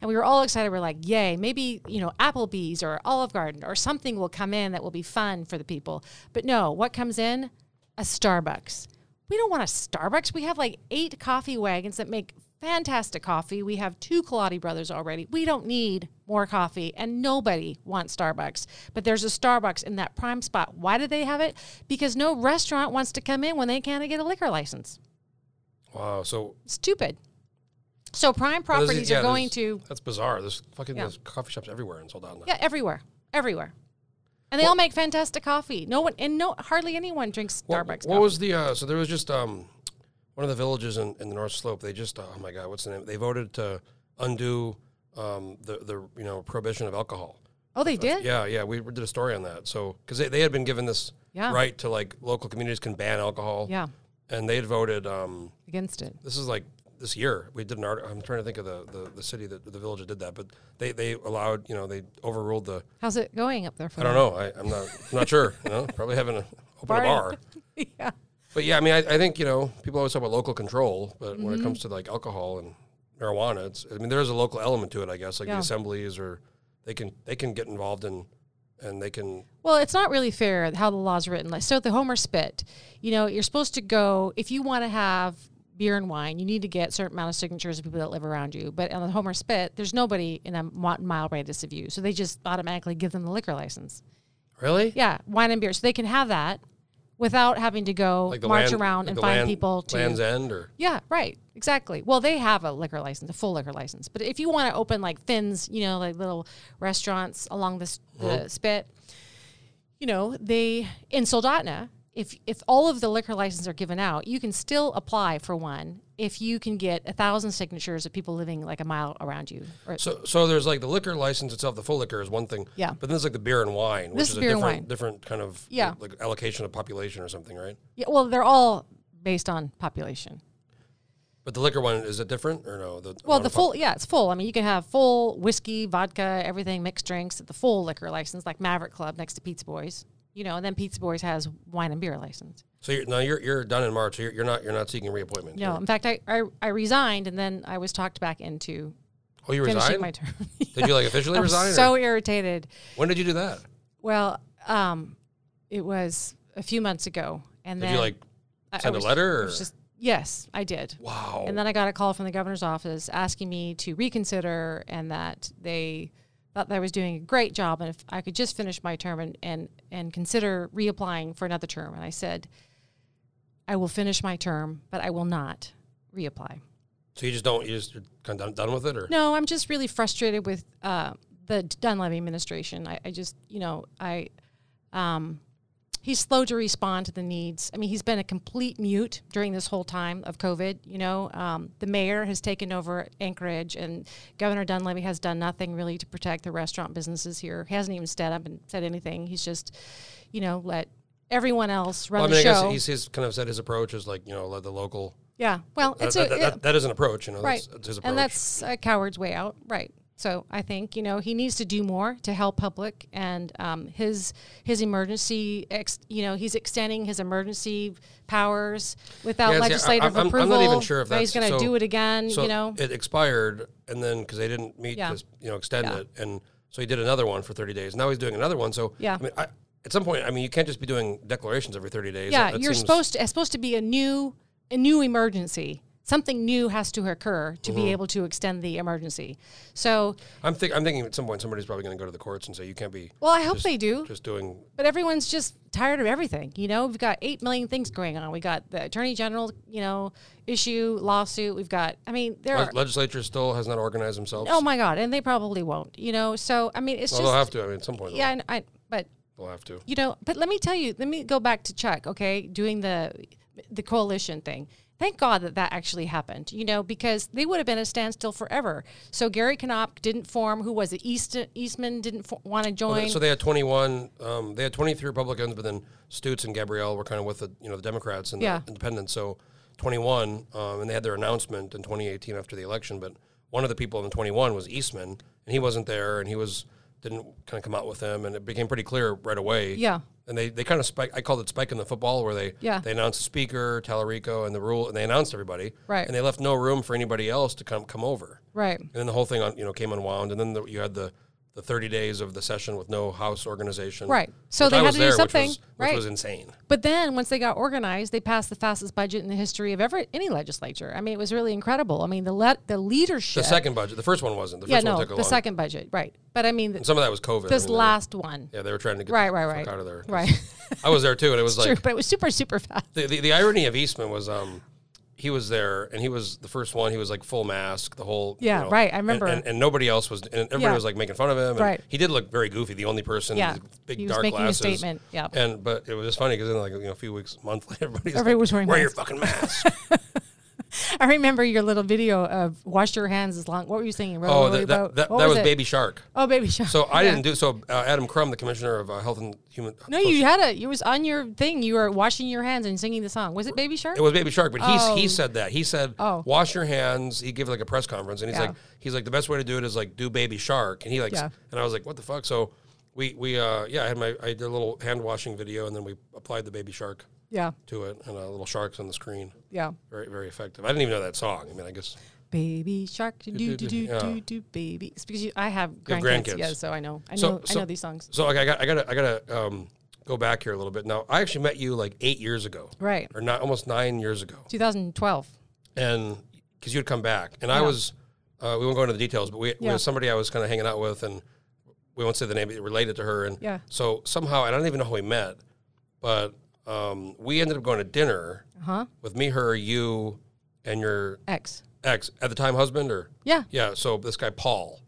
And we were all excited. We're like, yay, maybe, you know, Applebee's or Olive Garden or something will come in that will be fun for the people. But no, what comes in? A Starbucks. We don't want a Starbucks. We have like eight coffee wagons that make fantastic coffee. We have two Kaladi Brothers already. We don't need more coffee, and nobody wants Starbucks. But there's a Starbucks in that prime spot. Why do they have it? Because no restaurant wants to come in when they can't get a liquor license. Wow. So Stupid. So prime properties yeah, are going to That's bizarre. There's fucking Yeah. there's coffee shops everywhere in Soldotna. yeah everywhere, everywhere, and they all make fantastic coffee. No one and no hardly anyone drinks Starbucks. what coffee. was the uh, so there was just um one of the villages in, in the North Slope. They just oh my god, what's the name? They voted to undo um, the the you know prohibition of alcohol. oh, they did. Yeah, yeah, we did a story on that. So because they, they had been given this Yeah. right to like local communities can ban alcohol. Yeah, and they had voted. Um, against it. this is like this year. We did an article. I'm trying to think of the, the, the city that the village that did that, but they, they allowed. You know, they overruled the. How's it going up there for I don't them? know. I, I'm not I'm not sure. You know, probably having a open a bar. yeah. But yeah, I mean, I, I think you know people always talk about local control, but when Mm-hmm. it comes to like alcohol and marijuana, it's I mean there is a local element to it, I guess, like Yeah. the assemblies or they can they can get involved in and they can Well, it's not really fair how the law's written. Like, so the Homer spit, you know, you're supposed to go if you want to have beer and wine, you need to get a certain amount of signatures of people that live around you. But on the Homer spit, there's nobody in a mile radius of you, so they just automatically give them the liquor license. really Yeah, wine and beer, so they can have that without having to go like march land, around like and find land- people to. Land's End or Yeah, right. Exactly. Well, they have a liquor license, a full liquor license. But if you want to open like Finn's, you know, like little restaurants along this the uh-huh. spit, you know, they in Soldotna, if if all of the liquor licenses are given out, you can still apply for one if you can get a thousand signatures of people living like a mile around you. Or, so so there's like the liquor license itself, the full liquor is one thing. Yeah. But then there's like the beer and wine, which This is is a different wine. different kind of Yeah. like allocation of population or something, right? yeah, well, they're all based on population. But the liquor one is it different or no? The Well, the full, yeah, it's full. I mean, you can have full whiskey, vodka, everything, mixed drinks at the full liquor license, like Maverick Club next to Pizza Boys. You know, and then Pizza Boys has wine and beer license. So you're, now you're you're done in March. So you're, you're not you're not seeking reappointment. No, right? in fact, I, I, I resigned and then I was talked back into Oh, you resigned? my term. Did you like officially resign? or- so irritated. when did you do that? Well, Um, it was a few months ago, and Did then you like I- I send a letter? Or? just yes, I did. wow. And then I got a call from the governor's office asking me to reconsider and that they thought that I was doing a great job and if I could just finish my term and, and, and consider reapplying for another term. And I said, I will finish my term, but I will not reapply. so you just don't. You just you're kind of done, done with it, or No, I'm just really frustrated with uh, the Dunleavy administration. I, I just, you know, I, um, he's slow to respond to the needs. I mean, he's been a complete mute during this whole time of COVID. You know, um, the mayor has taken over Anchorage, and Governor Dunleavy has done nothing really to protect the restaurant businesses here. He hasn't even stood up and said anything. He's just, you know, let everyone else run well, I mean, the I show. guess he's, he's kind of said his approach is like you know let the local. yeah, well, That, it's that, a, that, that is an approach, you know. right That's, that's his approach. and that's a coward's way out right so i think you know he needs to do more to help public and um, his his emergency ex, you know he's extending his emergency powers without Yeah, see, I- legislative I'm- I'm not approval even sure if but he's going to so- do it again so you know it expired, and then because they didn't meet Yeah. this, you know, extend it, and so he did another one for 30 days. Now he's doing another one. So Yeah. I mean, I, at some point, I mean, you can't just be doing declarations every 30 days. yeah That- that you're supposed to it's supposed to be a new a new emergency something new has to occur to Mm-hmm. be able to extend the emergency so I'm, think, I'm thinking at some point somebody's probably going to go to the courts and say you can't be well i hope Just- they do just doing. but everyone's just tired of everything. You know, we've got eight million things going on. We got the attorney general, you know, issue lawsuit. We've got. I mean, there Le- are. legislature still has not organized themselves. Oh my God, and they probably won't. You know, so I mean, it's well, just they'll have to. I mean, at some point, yeah. And I but they'll have to. you know, but let me tell you. Let me go back to Chuck. Okay, doing the the coalition thing. Thank God that that actually happened, you know, because they would have been a standstill forever. So Gary Knopp didn't form. Who was it? East, Eastman didn't fo- want to Well, join. they- so they had 21. Um, they had 23 Republicans, but then Stutes and Gabrielle were kind of with the you know the Democrats and Yeah. the Independents. So 21, um, and they had their announcement in 2018 after the election. But one of the people in the 21 was Eastman, and he wasn't there, and he was didn't kind of come out with them, and it became pretty clear right away. Yeah. And they, they kind of spike. I called it spike in the football, where they Yeah. they announced the speaker, Talerico, and the rule, and they announced everybody. Right. And they left no room for anybody else to come come over. right. And then the whole thing, on, you know, came unwound, and then the, you had the, the 30 days of the session with no House organization. Right. So they I had to do there, which something, was- Which right. was insane. But then once they got organized, they passed the fastest budget in the history of ever any legislature. I mean, it was really incredible. I mean, the le- the leadership. The second budget, the first one wasn't. The yeah, first no, one took a the long. second budget, right? But I mean, some of that was COVID. I this mean, they were- last one, yeah, they were trying to get right, right, right, out of there. right. I was there too, and it was True, like but it was super, super fast. the, the the irony of Eastman was um he was there and he was the first one. He was like full mask, the whole you Yeah, know, right, I remember. And, and, nobody else was, and everybody Yeah. was like making fun of him. And Right. He did look very goofy, the only person. Yeah, with big he was dark making a statement, yeah. And but it was just funny because then like you know a few weeks, month later, everybody's Everybody like, was wearing wear your fucking mask. I remember your little video of wash your hands as long. What were you singing? Row, oh, that, that, that, that was it? Baby Shark. Oh, baby shark. So I Yeah. didn't do so. Uh, Adam Crum, the commissioner of uh, Health and Human. No, you had a. It was on your thing. You were washing your hands and singing the song. Was it Baby Shark? It was Baby Shark, but he's Oh. he said that he said Oh. wash your hands. He gave like a press conference, and he's Yeah. like he's like the best way to do it is like do Baby Shark, and he like Yeah. and I was like what the fuck. So we we uh yeah I had my I did a little hand washing video, and then we applied the Baby Shark yeah, to it, and uh, little sharks on the screen. Yeah. Very very effective. I didn't even know that song. I mean I guess Baby shark, do do do do Yeah. do do baby. It's because you, I have grandkids, grandkids. yeah, so I know, I know, So- I so- know these songs. so. Like I got I gotta I gotta um go back here a little bit. Now I actually met you like eight years ago, Right, or not almost nine years ago. 2012. and because you'd come back, and I was, uh, we won't go into the details, but we, we Yeah. had somebody I was kind of hanging out with, and we won't say the name, but it related to her, and Yeah. so somehow, I don't even know how we met, but um, we ended up going to dinner Huh? with me, her, you, and your X. ex at the time husband, or Yeah, yeah, so this guy Paul,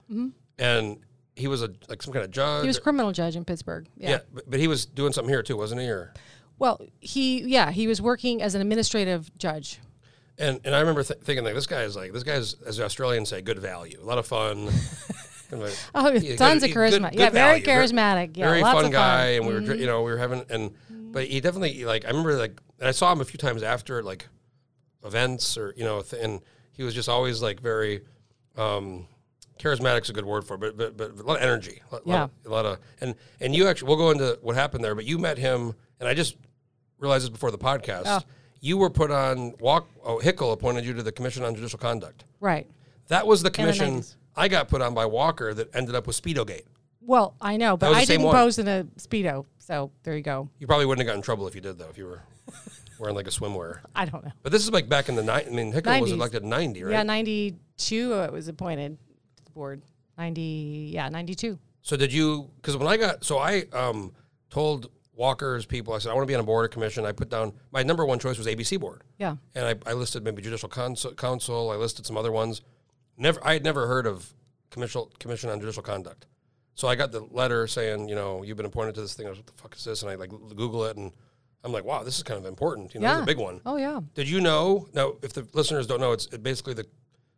and he was a like some kind of judge. Mm-hmm. he was a criminal judge in Pittsburgh. Yeah. yeah, but, but he was doing something here too, wasn't he? Or Well, he yeah he was working as an administrative judge. And and I remember th- thinking like this guy is like this guy's as the Australians say good value, a lot of fun. Kind of a- Oh, yeah, tons good- of charisma. good yeah, very value, ver- charismatic. Yeah, very lots fun of guy, fun. Mm-hmm. and we were dr- you know we were having and but he definitely like I remember like and I saw him a few times after like events or you know th- and he was just always like very um charismatic's a good word for it, but but but a lot of energy a lot, Yeah. of, a lot of and and you actually we'll go into what happened there but you met him and I just realized this before the podcast Oh. you were put on walk oh Hickel appointed you to the Commission on Judicial Conduct Right. that was the the commission 90s. I got put on by Walker that ended up with Speedogate Well, I know, but I didn't one. pose in a speedo. So there you go. You probably wouldn't have gotten in trouble if you did though. If you were wearing like a swimwear. I don't know. But this is like back in the night. I mean, Hickel was 90s. elected in ninety, right? Yeah, 92 uh, it was appointed to the board. 90, yeah, 92. So did you? Because when I got, so I um, told Walker's people, I said I want to be on a board or commission. I put down my number one choice was ABC board, Yeah. and I, I listed maybe judicial council, council. I listed some other ones. Never, I had never heard of commission commission on judicial conduct. So I got the letter saying, you know, you've been appointed to this thing. I was, what the fuck is this? And I like Google it, and I'm like, wow, this is kind of important. You know, Yeah. a big one. Oh, yeah. Did you know? Now, if the listeners don't know, it's it basically the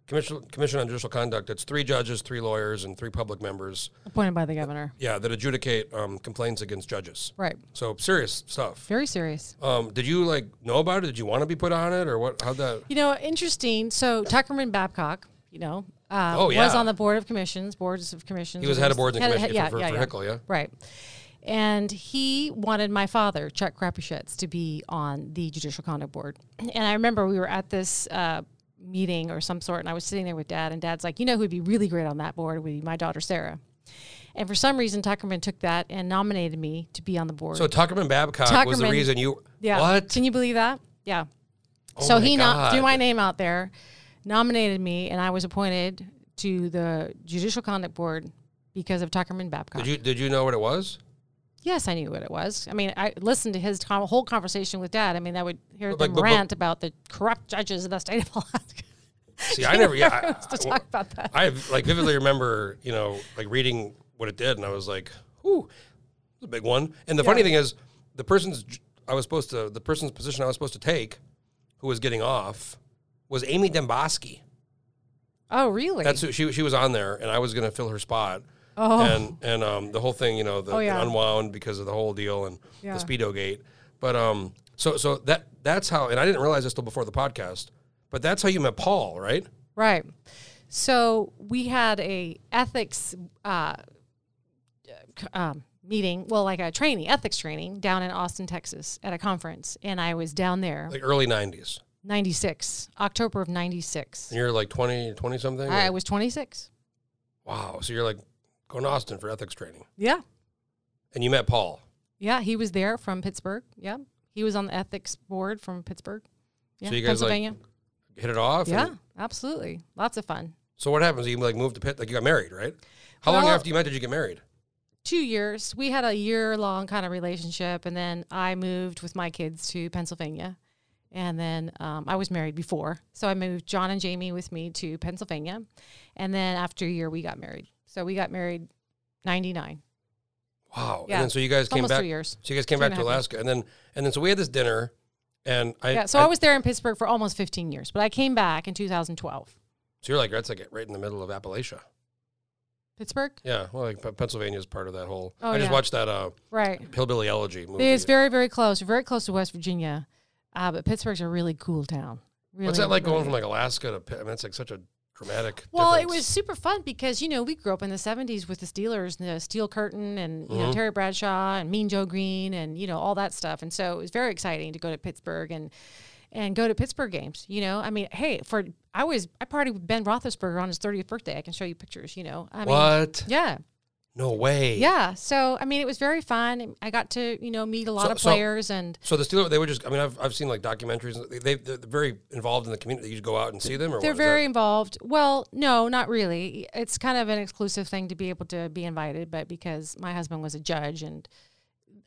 commission commission on judicial conduct. It's three judges, three lawyers, and three public members. Appointed by the governor. Yeah, that adjudicate um, complaints against judges. Right. So serious stuff. Very serious. Um, did you like know about it? Did you want to be put on it, or what? How'd that? You know, interesting. So Tuckerman Babcock, you know, uh, Oh, was on the board of commissions, boards of commissions. He was head of boards and commissions head- for, for, for Hickel, yeah. Right. And he wanted my father, Chuck Krapuschetz, to be on the Judicial Conduct Board. And I remember we were at this uh, meeting or some sort, and I was sitting there with dad, and dad's like, you know who'd be really great on that board would be my daughter, Sarah. And for some reason, Tuckerman took that and nominated me to be on the board. So Tuckerman Babcock was the reason you. yeah. What? Can you believe that? Yeah. Oh so he no- God. threw my name out there, nominated me, and I was appointed to the Judicial Conduct Board because of Tuckerman Babcock. Did you did you know what it was? yes, I knew what it was. I mean, I listened to his com- whole conversation with Dad. I mean, I would hear But- them but- but- rant about the corrupt judges of the state of Alaska. See, I never. Yeah, I, wants to talk about that. I like vividly remember, you know, like reading what it did, and I was like, "Ooh, it's a big one." And the funny thing is, the person's I was supposed to, the person's position I was supposed to take, who was getting off, was Amy Demboski. Oh, really? That's who she she was on there, and I was going to fill her spot. Oh. And and um, the whole thing, you know, the, Oh, yeah. the unwound because of the whole deal and Yeah. the speedo gate. But um, so so that that's how, and I didn't realize this till before the podcast. But that's how you met Paul, right? Right. So we had a ethics uh, um, meeting, well, like a training, ethics training down in Austin, Texas at a conference. And I was down there, Like early '90s, 96, October of 96. and you're like 20, 20 something. or- I was 26. Wow. So you're like going to Austin for ethics training, Yeah. and you met Paul. Yeah. He was there from Pittsburgh. Yeah. He was on the ethics board from Pittsburgh. Yeah. So you guys, like, Pennsylvania. Hit it off. yeah. and- Absolutely. Lots of fun. so what happens? You like moved to Pitt, like you got married, right? How long after you met did you get married? two years. We had a year long kind of relationship, and then I moved with my kids to Pennsylvania. And then um, I was married before, so I moved John and Jamie with me to Pennsylvania. And then after a year, we got married. So we got married ninety nine, Wow. Yeah. And then so you guys came almost back. three years. So you guys came Two back to Alaska, and then and then so we had this dinner, and I yeah. So I, was there in Pittsburgh for almost fifteen years, but I came back in two thousand twelve. So you're like that's like right in the middle of Appalachia. Pittsburgh, Yeah, well, like Pennsylvania is part of that whole. Oh, I just yeah. watched that uh, right? Hillbilly Elegy movie. It's very very close. Very close to West Virginia, uh, but Pittsburgh's a really cool town. Really, What's that like going from like Alaska to? Pitt? I mean, it's like such a dramatic. Well, it was super fun because you know we grew up in the '70s with the Steelers, and the Steel Curtain, and you Mm-hmm. know Terry Bradshaw and Mean Joe Greene, and you know all that stuff. And so it was very exciting to go to Pittsburgh and and go to Pittsburgh games. You know, I mean, hey, for I was I partied with Ben Roethlisberger on his 30th birthday. I can show you pictures. You know, I mean, what? yeah, No way. yeah. So I mean, it was very fun. I got to you know meet a lot So- of so- players and. So the Steelers, they were just. I mean, I've, I've seen like documentaries. They, they they're very involved in the community. You go out and see them, or They're what? Is that- very involved. Well, no, not really. It's kind of an exclusive thing to be able to be invited, but because my husband was a judge and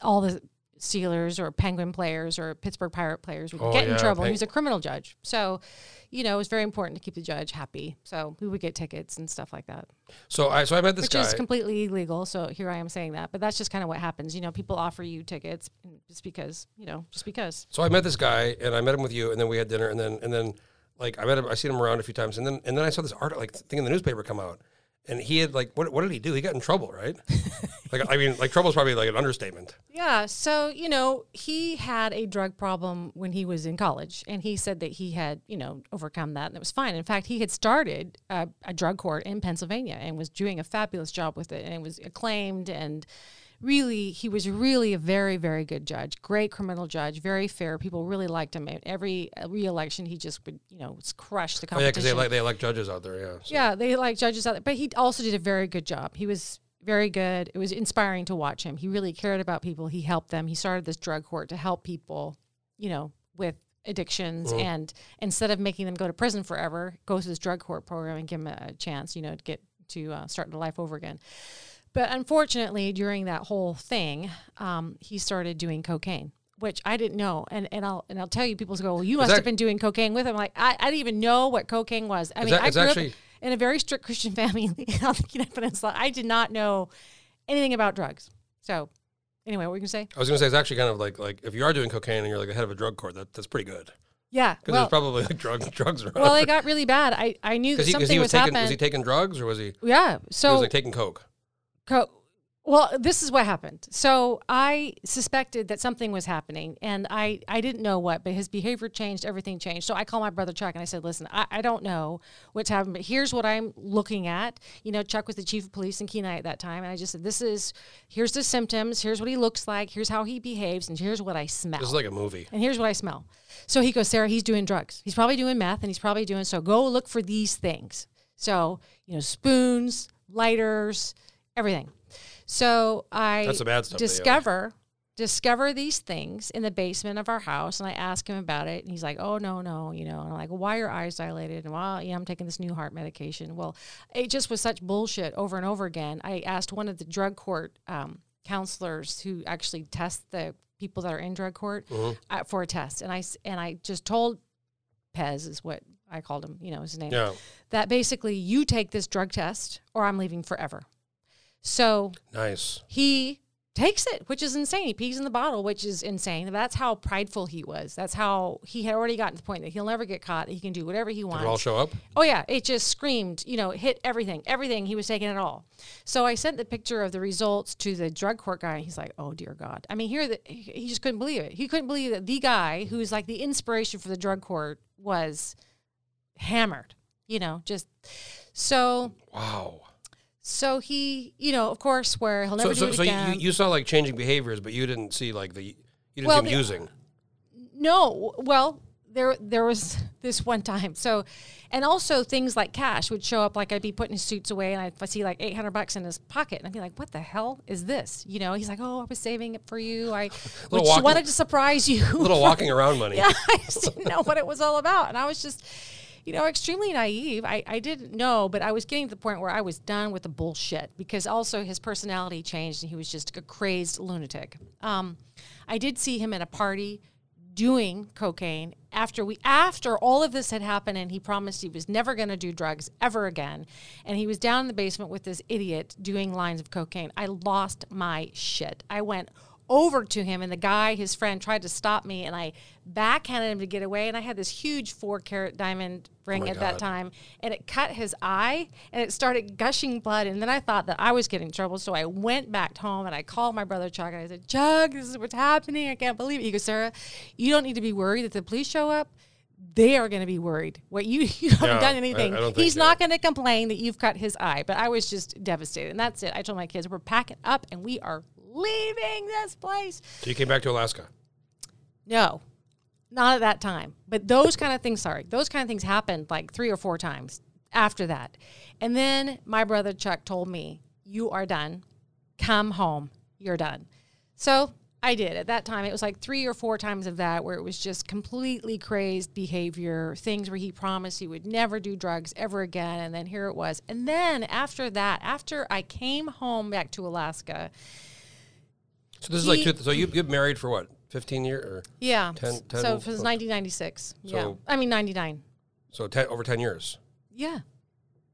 all the Steelers or Penguin players or Pittsburgh Pirate players would Oh, get yeah, in trouble. Peng- he was a criminal judge. So, you know, it was very important to keep the judge happy. So we would get tickets and stuff like that, So I so I met this guy. which guy. is completely illegal. So here I am saying that, but that's just kind of what happens. You know, people offer you tickets just because, you know, just because. So I met this guy, and I met him with you, and then we had dinner, and then and then like I met him, I seen him around a few times, and then and then I saw this art like thing in the newspaper come out, and he had like what what did he do? He got in trouble, right? like I mean, like trouble is probably like an understatement. Yeah. So, you know, he had a drug problem when he was in college, and he said that he had, you know, overcome that and it was fine. In fact, he had started a, a drug court in Pennsylvania and was doing a fabulous job with it, and it was acclaimed. And really, he was really a very, very good judge, great criminal judge, very fair. People really liked him. At every re-election, he just would, you know, crush the Oh yeah, because they like they elect judges out there. Yeah. So- Yeah, they like judges out there, but he also did a very good job. He was very good. It was inspiring to watch him. He really cared about people. He helped them. He started this drug court to help people, you know, with addictions and instead of making them go to prison forever, go to this drug court program and give them a chance, you know, to get to uh, start their life over again. But unfortunately, during that whole thing, um, he started doing cocaine, which I didn't know. And and I'll and I'll tell you, people go, "Well, you must that- have been doing cocaine with him." Like I, I didn't even know what cocaine was. I mean, that- I grew actually- up in a very strict Christian family on the Kenai Peninsula. I did not know anything about drugs. So, anyway, what were you gonna say? I was going to say it's actually kind of like like if you are doing cocaine and you're like the head of a drug court, that that's pretty good Yeah. because Well, there's probably like drug drugs around. well, it got really bad. I, I knew that because something he was, was, taking happening. was he taking drugs or was he, yeah. he So was like taking coke? Co- well, this is what happened. So I suspected that something was happening, and I, I didn't know what, but his behavior changed, everything changed. So I called my brother Chuck and I said, Listen, I, I don't know what's happened, but here's what I'm looking at. You know, Chuck was the chief of police in Kenai at that time, and I just said, This is, here's the symptoms, here's what he looks like, here's how he behaves, and here's what I smell. This is like a movie. And here's what I smell. So he goes, Sarah, he's doing drugs. He's probably doing meth and he's probably doing so. Go look for these things. So, you know, spoons, lighters, everything. So I That's the bad stuff, discover discover these things in the basement of our house and I ask him about it and he's like, Oh no, no, you know, and I'm like, why are your eyes dilated? And well, yeah, I'm taking this new heart medication. Well, it just was such bullshit over and over again. I asked one of the drug court um, counselors who actually test the people that are in drug court Mm-hmm. uh, for a test, and I and I just told Pez is what I called him, you know, his name, Yeah, that basically you take this drug test or I'm leaving forever. So nice. he takes it, which is insane. He pees in the bottle, which is insane. That's how prideful he was. That's how he had already gotten to the point that he'll never get caught. He can do whatever he Did wants. it all show up? Oh yeah, it just screamed, you know, hit everything, everything. He was taking it all. So I sent the picture of the results to the drug court guy, and he's like, "Oh dear God!" I mean, here that he just couldn't believe it. He couldn't believe that the guy who's like the inspiration for the drug court was hammered. You know, just so Wow. So he, you know, of course, where he'll never So do so, it so you, again. you saw like changing behaviors, but you didn't see like the you didn't Well, see him the- using. No, well, there there was this one time. So, and also things like cash would show up. Like I'd be putting his suits away, and I'd see like eight hundred bucks in his pocket, and I'd be like, "What the hell is this?" You know, he's like, "Oh, I was saving it for you. I which walking- wanted to surprise you." Little walking around money. yeah, I just didn't know what it was all about, and I was just. You know, extremely naive. I, I didn't know, but I was getting to the point where I was done with the bullshit because also his personality changed and he was just a crazed lunatic. Um, I did see him at a party doing cocaine after we after all of this had happened and he promised he was never going to do drugs ever again and he was down in the basement with this idiot doing lines of cocaine i lost my shit i went over to him and the guy his friend tried to stop me and i backhanded him to get away and i had this huge four carat diamond ring oh my at that time and it cut his eye and it started gushing blood and then i thought that i was getting in trouble so i went back home and i called my brother chuck and i said chuck this is what's happening i can't believe it he goes sarah you don't need to be worried that the police show up they are going to be worried. What you you haven't done anything. I don't He's not going to complain that you've cut his eye. But I was just devastated, and that's it. I told my kids we're packing up and we are leaving this place. So you came back to Alaska. No, not at that time. But those kind of things, sorry, those kind of things happened like three or four times after that. And then my brother Chuck told me, You are done. Come home. You're done. So I did. At that time, it was like three or four times of that where it was just completely crazed behavior, things where he promised he would never do drugs ever again. And then here it was. And then after that, after I came home back to Alaska, So this is like two, so you you've married for what? Fifteen years or yeah. 10 10 so it was 1996. yeah. I mean, 99. so ten, over ten years. Yeah.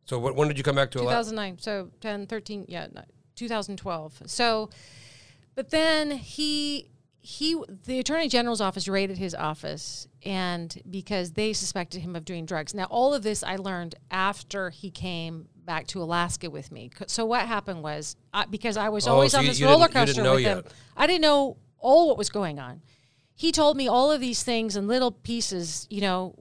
So what, when did you come back to Alaska? 2009 so 10 13 yeah 2012 so but then he he the attorney general's office raided his office and because they suspected him of doing drugs now all of this i learned after he came back to alaska with me so what happened was I, because i was Oh, always so on this you roller coaster with him i didn't know all what was going on he told me all of these things in little pieces, you know,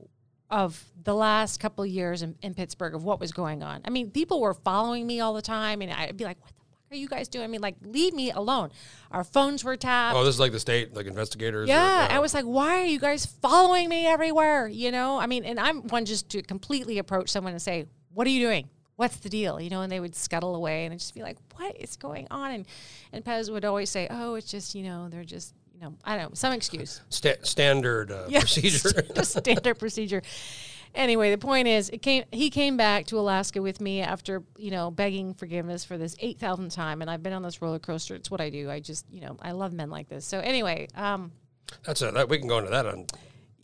of the last couple of years in, in Pittsburgh of what was going on. I mean, people were following me all the time, and I'd be like, "What the fuck are you guys doing?" I mean, like, leave me alone. Our phones were tapped. Oh, this is like the state, like investigators. or- Yeah, I was like, why are you guys following me everywhere? You know, I mean, and I'm one just to completely approach someone and say, what are you doing? What's the deal? You know, and they would scuttle away and I'd just be like, what is going on? And, and Pez would always say, oh, it's just, you know, they're just, you know, I don't know, some excuse. Sta- standard uh, Yeah, procedure. just standard procedure. Anyway, the point is, it came. He came back to Alaska with me after you know begging forgiveness for this eight thousandth time, and I've been on this roller coaster. It's what I do. I just you know I love men like this. So anyway, um, That's a, that we can go into that on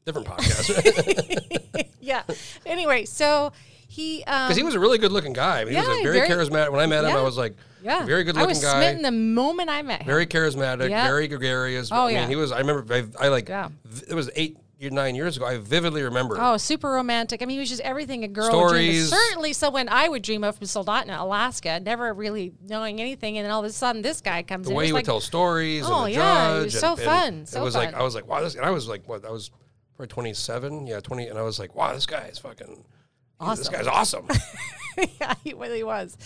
different podcast yeah. Anyway, so he um, because he was a really good looking guy. I mean, he was Yeah, a very, very- charismatic. When I met him, I was like, yeah very good looking guy. I was guy. smitten the moment I met him. very charismatic, Yeah. very gregarious. Oh, I mean, yeah. he was. I remember. I, I like. Yeah. It was eight, year- nine years ago. I vividly remember. Oh, super romantic. I mean, he was just everything a girl would. Stories. Certainly someone I would dream of from Soldotna, Alaska, never really knowing anything. And then all of a sudden, this guy comes the in. way he would like, tell stories Oh, and the yeah, it was so and fun, it so was like. I was like, wow, this. And I was like, what? I was probably twenty seven. Yeah, twenty. And I was like, wow, this guy is fucking. This guy's awesome. yeah, he really was.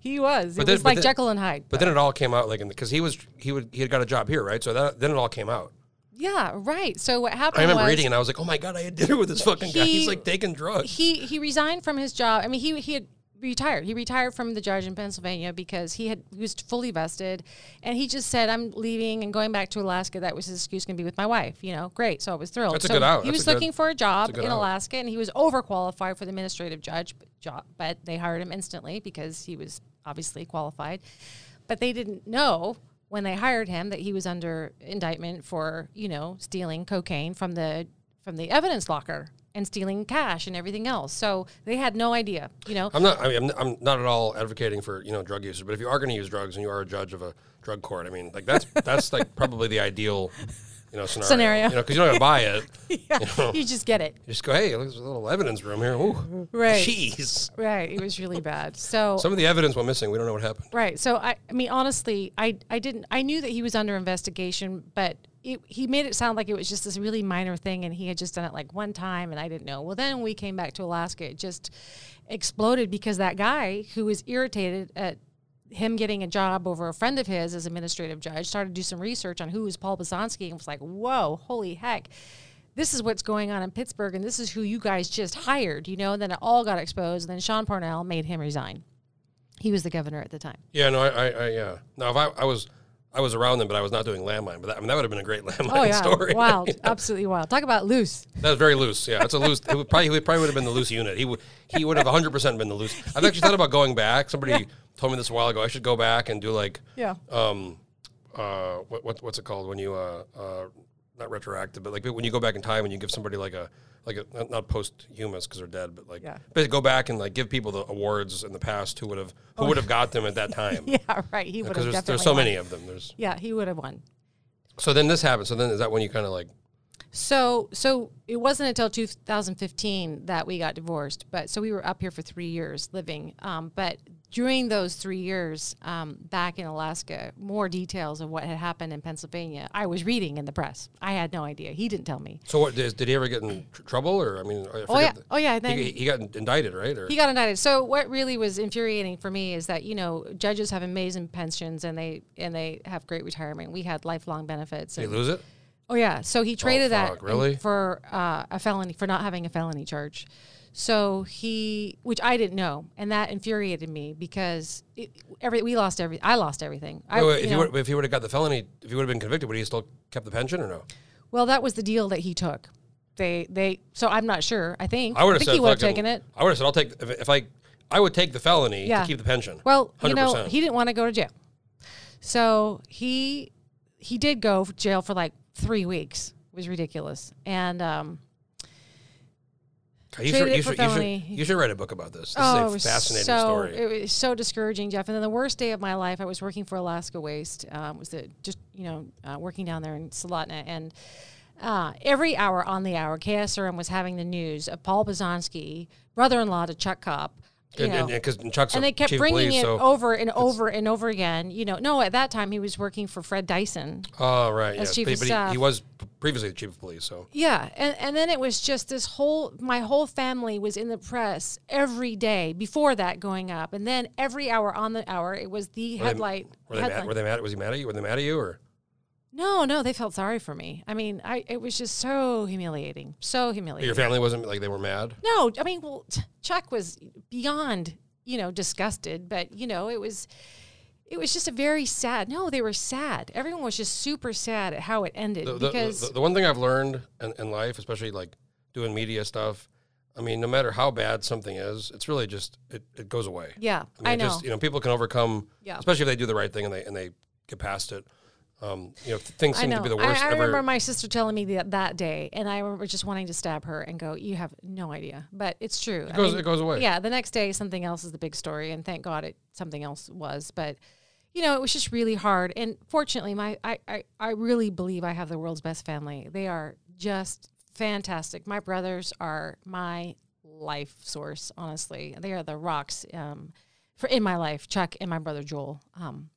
He was. But it then- was like then- Jekyll and Hyde. But then it all came out like because he was he would he had got a job here, right? So that, then it all came out. yeah, right. So what happened I remember was reading and I was like, oh my god, I had dinner with this fucking guy. He's like taking drugs. he he resigned from his job. I mean, he he had retired. He retired from the judge in Pennsylvania because he had he was fully vested, and he just said, "I'm leaving and going back to Alaska." That was his excuse going to be with my wife. You know, great. So I was thrilled. That's a so good out. He That's was a good- looking for a job a in out. Alaska, and he was overqualified for the administrative judge job, but they hired him instantly because he was obviously qualified. But they didn't know when they hired him that he was under indictment for you know stealing cocaine from the from the evidence locker and stealing cash and everything else. So they had no idea, you know. I'm not. I mean, I'm, I'm not at all advocating for you know drug users, but if you are going to use drugs and you are a judge of a drug court, I mean, like that's that's like probably the ideal you know scenario. Scenario. You know, because you're not going to buy it. yeah, you just get it. You just go, hey, there's a little evidence room here. Ooh, Right. Jeez. Right. It was really bad. So Some of the evidence went missing. We don't know what happened. Right. So I, I mean, honestly, I, I didn't, I knew that he was under investigation, but it, he made it sound like it was just this really minor thing, and he had just done it like one time, and I didn't know. Well, then we came back to Alaska, it just exploded because that guy who was irritated at him getting a job over a friend of his as administrative judge started to do some research on who was Paul Pozonsky and was like, "Whoa, holy heck." This is what's going on in Pittsburgh, and this is who you guys just hired, you know. And then it all got exposed. And then Sean Parnell made him resign. He was the governor at the time. Yeah, no, I, I, I yeah. No, if I, I was, I was around them, but I was not doing landmine. But that, I mean, that would have been a great landmine Oh yeah, story. wild, absolutely wild. Talk about loose. That was very loose. Yeah, it's a loose. It would probably, he probably would have been the loose unit. He would, he would have 100 percent been the loose. I've actually thought about going back. Somebody told me this a while ago. I should go back and do like, Yeah. um, uh, what, what what's it called when you uh, uh, not retroactive, but like when you go back in time and you give somebody like a like a not- posthumous because they're dead, but like Yeah. basically go back and like give people the awards in the past who would have who oh. would have got them at that time. Oh. Yeah, right. He would Because there's, there's so won. many of them. There's Yeah, he would have won. so then this happened. So then is that when you kind of like So, so it wasn't until 2015 that we got divorced. But so we were up here for three years living. Um, but during those three years um, back in Alaska, more details of what had happened in Pennsylvania, I was reading in the press. I had no idea. He didn't tell me. so? What did, did he ever get in tr- trouble or I mean? I Oh yeah, forget oh yeah. Then he, he got indicted, right? Or He got indicted. So what really was infuriating for me is that you know judges have amazing pensions and they and they have great retirement. We had lifelong benefits. he lose it? Oh yeah, so he traded that fuck, really? for uh, a felony for not having a felony charge. So he, which I didn't know, and that infuriated me because it, every we lost every. I lost everything. I, Wait, you if, he know, would, if he would have got the felony, if he would have been convicted, would he still kept the pension or no? well, that was the deal that he took. They they. So I'm not sure. I think I would have think said he would have taken it. I would have said I'll take if, if I I would take the felony Yeah. to keep the pension. Well, you know, he didn't want to go to jail. So he he did go to jail for like three weeks. It was ridiculous. And um, you, should, you, should, you, should, you should write a book about this. This oh, is a fascinating so story. it was so discouraging, Jeff. And then the worst day of my life, I was working for Alaska Waste. Um, was the just you know uh, working down there in Soldotna and. Uh, every hour on the hour, KSRM was having the news of Paul Pozonsky, brother-in-law to Chuck Kopp. And, and, and, 'cause Chuck's and they kept bringing police, it so, over and over and over again. You know, no, at that time he was working for Fred Dyson. Oh, right. as yes. chief but, of but he, staff. he was previously the chief of police, so. Yeah, and and then it was just this whole my whole family was in the press every day before that going up, and then every hour on the hour it was the Were they- headlight. Were they, mad, headline. were they mad? Was he mad at you? Were they mad at you? Or No, no, they felt sorry for me. I mean, I it was just so humiliating, so humiliating. your family wasn't like they were mad? No, I mean, well, Chuck was beyond you know, disgusted, but you know, it was it was just a very sad. No, they were sad. Everyone was just super sad at how it ended The, the, because the, the one thing I've learned in, in life, especially like doing media stuff, I mean, no matter how bad something is, it's really just it, it goes away. yeah, I, mean, I know. Just, you know, people can overcome, Yeah. especially if they do the right thing and they and they get past it. Um, you know, things I seem to be the worst I ever. remember my sister telling me that that day, and I remember just wanting to stab her and go, "You have no idea," but it's true. it goes, it goes away. Yeah, the next day something else is the big story, and thank God it something else was. But you know, it was just really hard. And fortunately, my I I, I really believe I have the world's best family. They are just fantastic. My brothers are my life source. Honestly, they are the rocks um, for in my life. Chuck and my brother Joel. Um,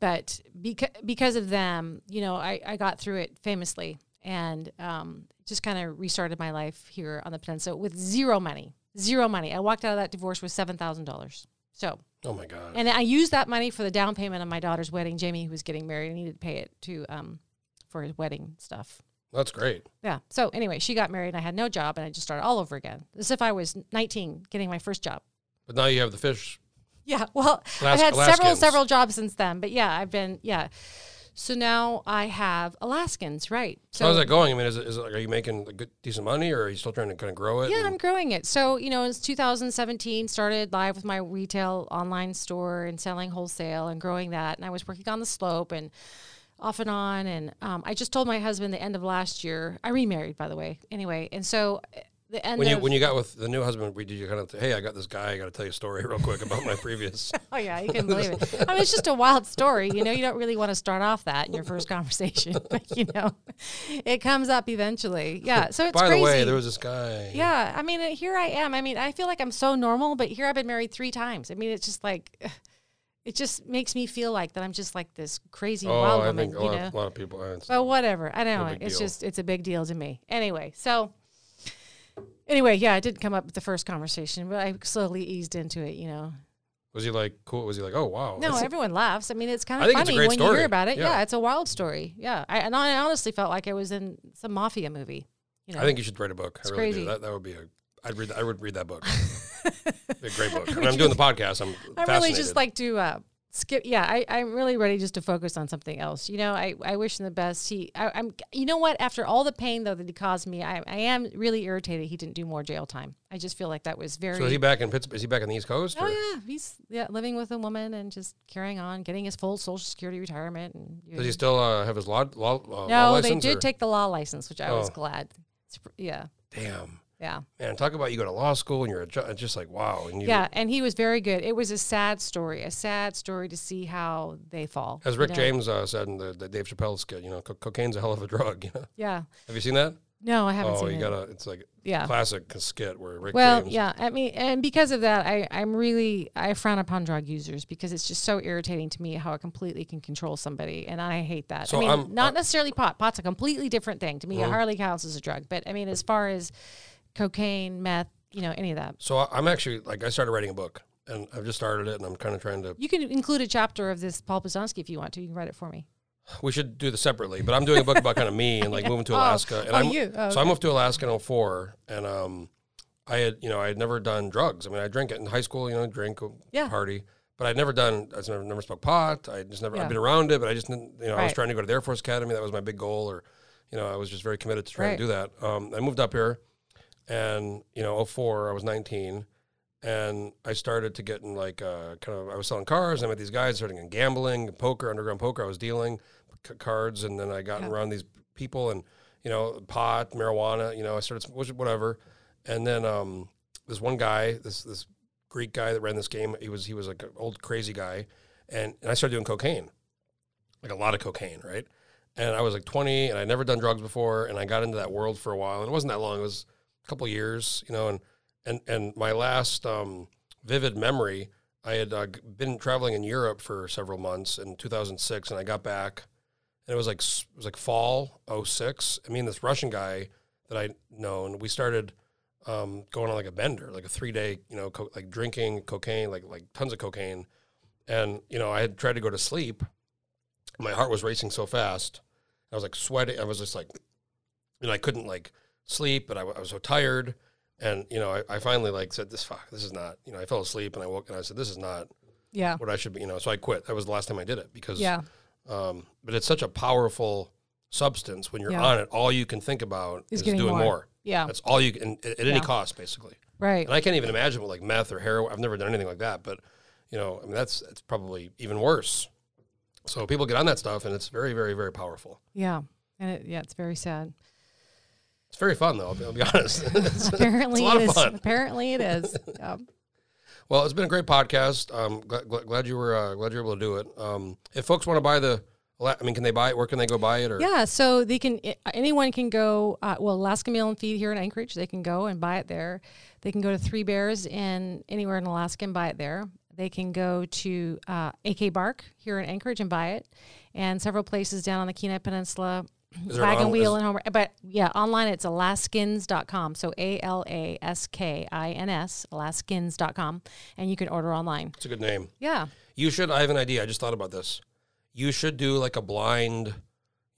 but because because of them, you know, I, I got through it famously and um, just kind of restarted my life here on the peninsula with zero money, zero money. I walked out of that divorce with seven thousand dollars. So, Oh my god. and I used that money for the down payment on my daughter's wedding. Jamie, who was getting married, I needed to pay it to um, for his wedding stuff. That's great. Yeah. So anyway, she got married, and I had no job, and I just started all over again, as if I was nineteen, getting my first job. But now you have the fish. Yeah, well, Alas- I've had several Alaskins. several jobs since then, but yeah, I've been yeah. So now I have Alaskins, right? So how's that going? I mean, is it, is it are you making a good, decent money, or are you still trying to kind of grow it? Yeah, I'm growing it. So, you know, it's 2017, started live with my retail online store and selling wholesale and growing that. And I was working on the slope and off and on. And um, I just told my husband the end of last year, I remarried, by the way. Anyway, and so the end when you of, when you got with the new husband, we- did you kind of hey, I got this guy. I got to tell you a story real quick about my previous. Oh yeah, you can believe it. I mean, it's just a wild story. You know, you don't really want to start off that in your first conversation, but you know, it comes up eventually. Yeah. So it's By crazy. the way, there was this guy. yeah. I mean, here I am. I mean, I feel like I'm so normal, but here I've been married three times. I mean, it's just like, it just makes me feel like that I'm just like this crazy Oh, wild I woman. think a you lot, know. of, a lot of people. uh, But whatever. I don't No know. It's deal. just it's a big deal to me. Anyway, so anyway, yeah, it didn't come up with the first conversation, but I slowly eased into it. You know. Was he like cool? Was he like, oh wow? No, everyone laughs. I mean, it's kind of think it's a funny when you hear about it. Yeah. Yeah. it's a wild story. Yeah, I, and I honestly felt like I was in some mafia movie. You know, I think you should write a book. It's I really crazy. do. That that would be a. I'd read. I would read that book. A great book. I mean, I'm doing the podcast. I'm. I really just like to uh, skip. Yeah, I, I'm really ready just to focus on something else. You know, I, I wish him the best. He, I, I'm. You know what? After all the pain though that he caused me, I, I am really irritated he didn't do more jail time. I just feel like that was very. So is he back in Pittsburgh? Is he back on the East Coast? Oh or- yeah, he's yeah living with a woman and just carrying on, getting his full Social Security retirement. And Does he still uh, have his law, law, uh, law no, they did or- take the law license, which I was Oh. glad. It's Yeah, Damn, yeah, man! Talk about you go to law school and you're a ju- just like wow. And you, yeah. And he was very good. It was a sad story, a sad story to see how they fall. As you Rick know? James uh, said in the, the Dave Chappelle skit, you know, co- cocaine's a hell of a drug. You know? Yeah. Have you seen that? No, I haven't oh, you it. gotta. It's like yeah. classic skit where Rick Well, James. yeah. I mean, and because of that, I, I'm really I frown upon drug users because it's just so irritating to me how it completely can control somebody, and I hate that. So I mean, I'm- not I- necessarily pot. Pot's a completely different thing to me. Mhm. It hardly counts as a drug, but I mean, as far as cocaine, meth, you know, any of that, So I- I'm actually like I started writing a book and I've just started it and I'm kind of trying to. you can include a chapter of this Paul Pozonsky if you want to. You can write it for me. We should do this separately, but I'm doing a book about kind of me and like moving to Oh. Alaska. and Oh, I'm, you. Oh, So I okay. moved to Alaska in 04 and um, I had you know I had never done drugs. I mean I drank it in high school, you know, drink Yeah. party, but I'd never done. I never never smoked pot. I just never. Yeah. I've been around it, but I just didn't. You know, I was trying to go to the Air Force Academy. That was my big goal, or you know, I was just very committed to trying Right. to do that. Um, I moved up here, and you know, 04, I was 19. And I started to get in like uh, kind of I was selling cars. I met these guys starting in gambling, poker, underground poker. I was dealing c- cards, and then I got Yeah. around these people, and you know, pot, marijuana. You know, I started whatever, and then um, this one guy, this this Greek guy that ran this game, he was he was like an old crazy guy, and, and I started doing cocaine, like a lot of cocaine, right? And I was like 20, and I'd never done drugs before, and I got into that world for a while, and it wasn't that long; it was couple years, you know. And and and my last um, vivid memory, I had uh, been traveling in Europe for several months in 2006, and I got back, and it was like it was like fall 06. I mean, this Russian guy that I known, we started um, going on like a bender, like a three day, you know, co- like drinking cocaine, like like tons of cocaine, and you know, I had tried to go to sleep. My heart was racing so fast. I was like sweating. I was just like, and I couldn't like sleep, but I, w- I was so tired. And you know, I, I finally like said this. Fuck, this is not. You know, I fell asleep and I woke and I said, this is not Yeah. what I should be. You know, so I quit. That was the last time I did it because. Yeah. Um, but it's such a powerful substance when you're Yeah. on it. All you can think about Is is, doing more. more. Yeah. That's all you can at, at any Yeah. cost, basically. Right. And I can't even imagine what like meth or heroin. I've never done anything like that, but you know, I mean, that's that's probably even worse. So people get on that stuff, and it's very, very, very powerful. Yeah. And it, yeah, it's very sad. It's very fun, though. I'll be, I'll be honest. It's- Apparently it's a lot it of is. fun. Apparently it is. Yeah. Well, it's been a great podcast. Um, glad, glad, glad you were uh, glad you were able to do it. Um, if folks want to buy the, I mean, can they buy it? Where can they go buy it? Or Yeah, so they can anyone can go. Uh, well, Alaska Mill and Feed here in Anchorage, they can go and buy it there. They can go to Three Bears in anywhere in Alaska and buy it there. They can go to uh, AK Bark here in Anchorage and buy it, and several places down on the Kenai Peninsula. Wagon on- Wheel is- and Homer, but yeah, online it's alaskins.com. So A L A S K I N S, alaskins.com, and you can order online. it's a good name. Yeah. You should. I have an idea. I just thought about this. You should do like a blind,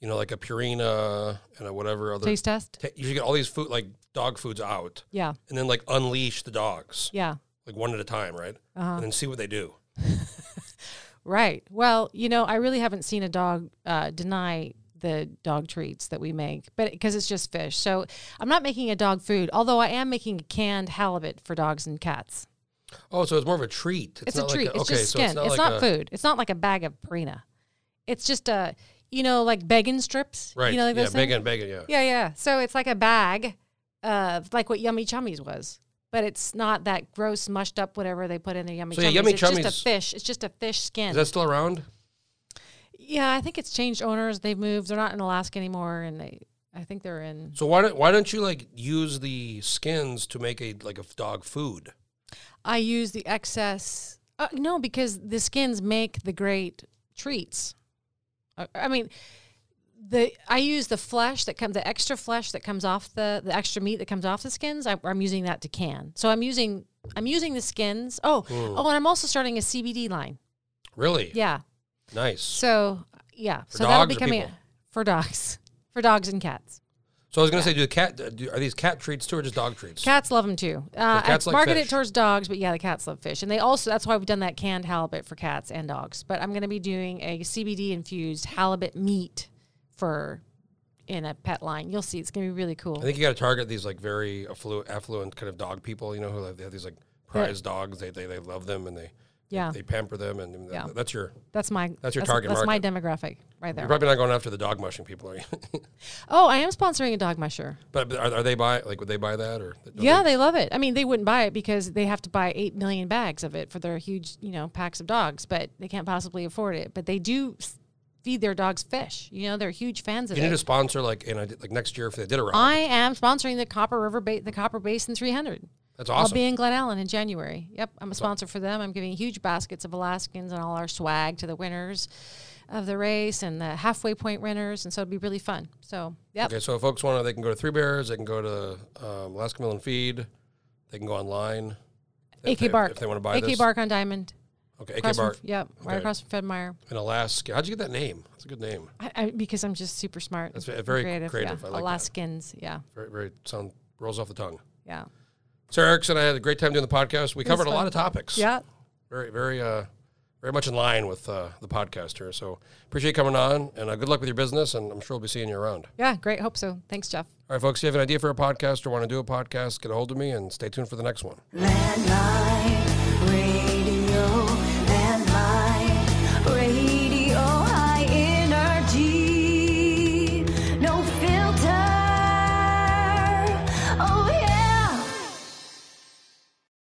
you know, like a Purina and a whatever other. Taste test? ta- you should get all these food, like dog foods, out, Yeah. and then like unleash the dogs, Yeah. like one at a time, right? Uh-huh. And then see what they do. Right. Well, you know, I really haven't seen a dog uh, deny the dog treats that we make, but because it's just fish. So I'm not making a dog food, although I am making a canned halibut for dogs and cats. Oh, so it's more of a treat. It's, not a treat. Like a, it's okay, just so skin. it's not, it's like not a, food. It's not like a bag of Purina. It's just a, you know, like bacon strips. Right. You know, like yeah, bacon, bacon. Yeah. Yeah, yeah. So it's like a bag of like what Yummy Chummies was. But it's not that gross, mushed up whatever they put in the Yummy So, yeah, Chummies. Yummy it's just a fish. It's just a fish skin. Is that still around? Yeah, I think it's changed owners. They've moved. They're not in Alaska anymore, and they. I think they're in. So why don't why don't you like use the skins to make a like a dog food? I use the excess. Uh, no, because the skins make the great treats. Uh, I mean, the I use the flesh that comes, the extra flesh that comes off the the extra meat that comes off the skins. I, I'm using that to can. So I'm using I'm using the skins. Oh, oh, and I'm also starting a CBD line. Really? Yeah. Nice. So yeah. For so that'll be coming people? for dogs, for dogs and cats. So I was gonna say, do the cat do, are these cat treats too, or just dog treats? Cats love them too. Uh, cats I like market fish. it towards dogs, but yeah, the cats love fish, and they also that's why we've done that canned halibut for cats and dogs. But I'm going to be doing a CBD infused halibut meat for in a pet line. You'll see, it's going to be really cool. I think you got to target these like very affluent, affluent kind of dog people. You know, who have, they have these like prize dogs. They, they they love them and they Yeah. they pamper them, and, and Yeah. that's your. That's my That's your target That's my demographic right there. You're probably not going after the dog mushing people, are you? Oh, I am sponsoring a dog musher. but but are, are they buy like would they buy that or? Yeah, they- they love it. I mean, they wouldn't buy it because they have to buy eight million bags of it for their huge, you know, packs of dogs. But they can't possibly afford it. But they do feed their dogs fish. You know, they're huge fans of you it. need to sponsor like in a, like next year if they did a round. I am sponsoring the Copper River, ba- the Copper Basin 300. That's I'll be in Glennallen in January. Yep, I'm a sponsor for them. I'm giving huge baskets of Alaskins and all our swag to the winners of the race and the halfway point winners, and so it'll be really fun. So, yep, Okay, so if folks want to, they can go to Three Bears. They can go to um, Alaska Mill and Feed. They can go online. AK they- Bark. if they want to buy AK this. Bark on Dimond. Okay, AK across from- Bark yep, right across from Fred Meyer. in Alaska. How'd you get that name? That's a good name. I, I, because I'm just super smart. That's very creative. creative. Yeah. I like that. Alaskins. Yeah, Very, very sound rolls off the tongue. yeah, Sarah Erickson, I had a great time doing the podcast. We covered a lot of topics. yeah. Very, very, uh, very much in line with uh, the podcast here. So appreciate you coming on, and uh, good luck with your business. And I'm sure we'll be seeing you around. Yeah, great. Hope so. Thanks, Jeff. All right, folks. If you have an idea for a podcast or want to do a podcast, get a hold of me and stay tuned for the next one. Landmine.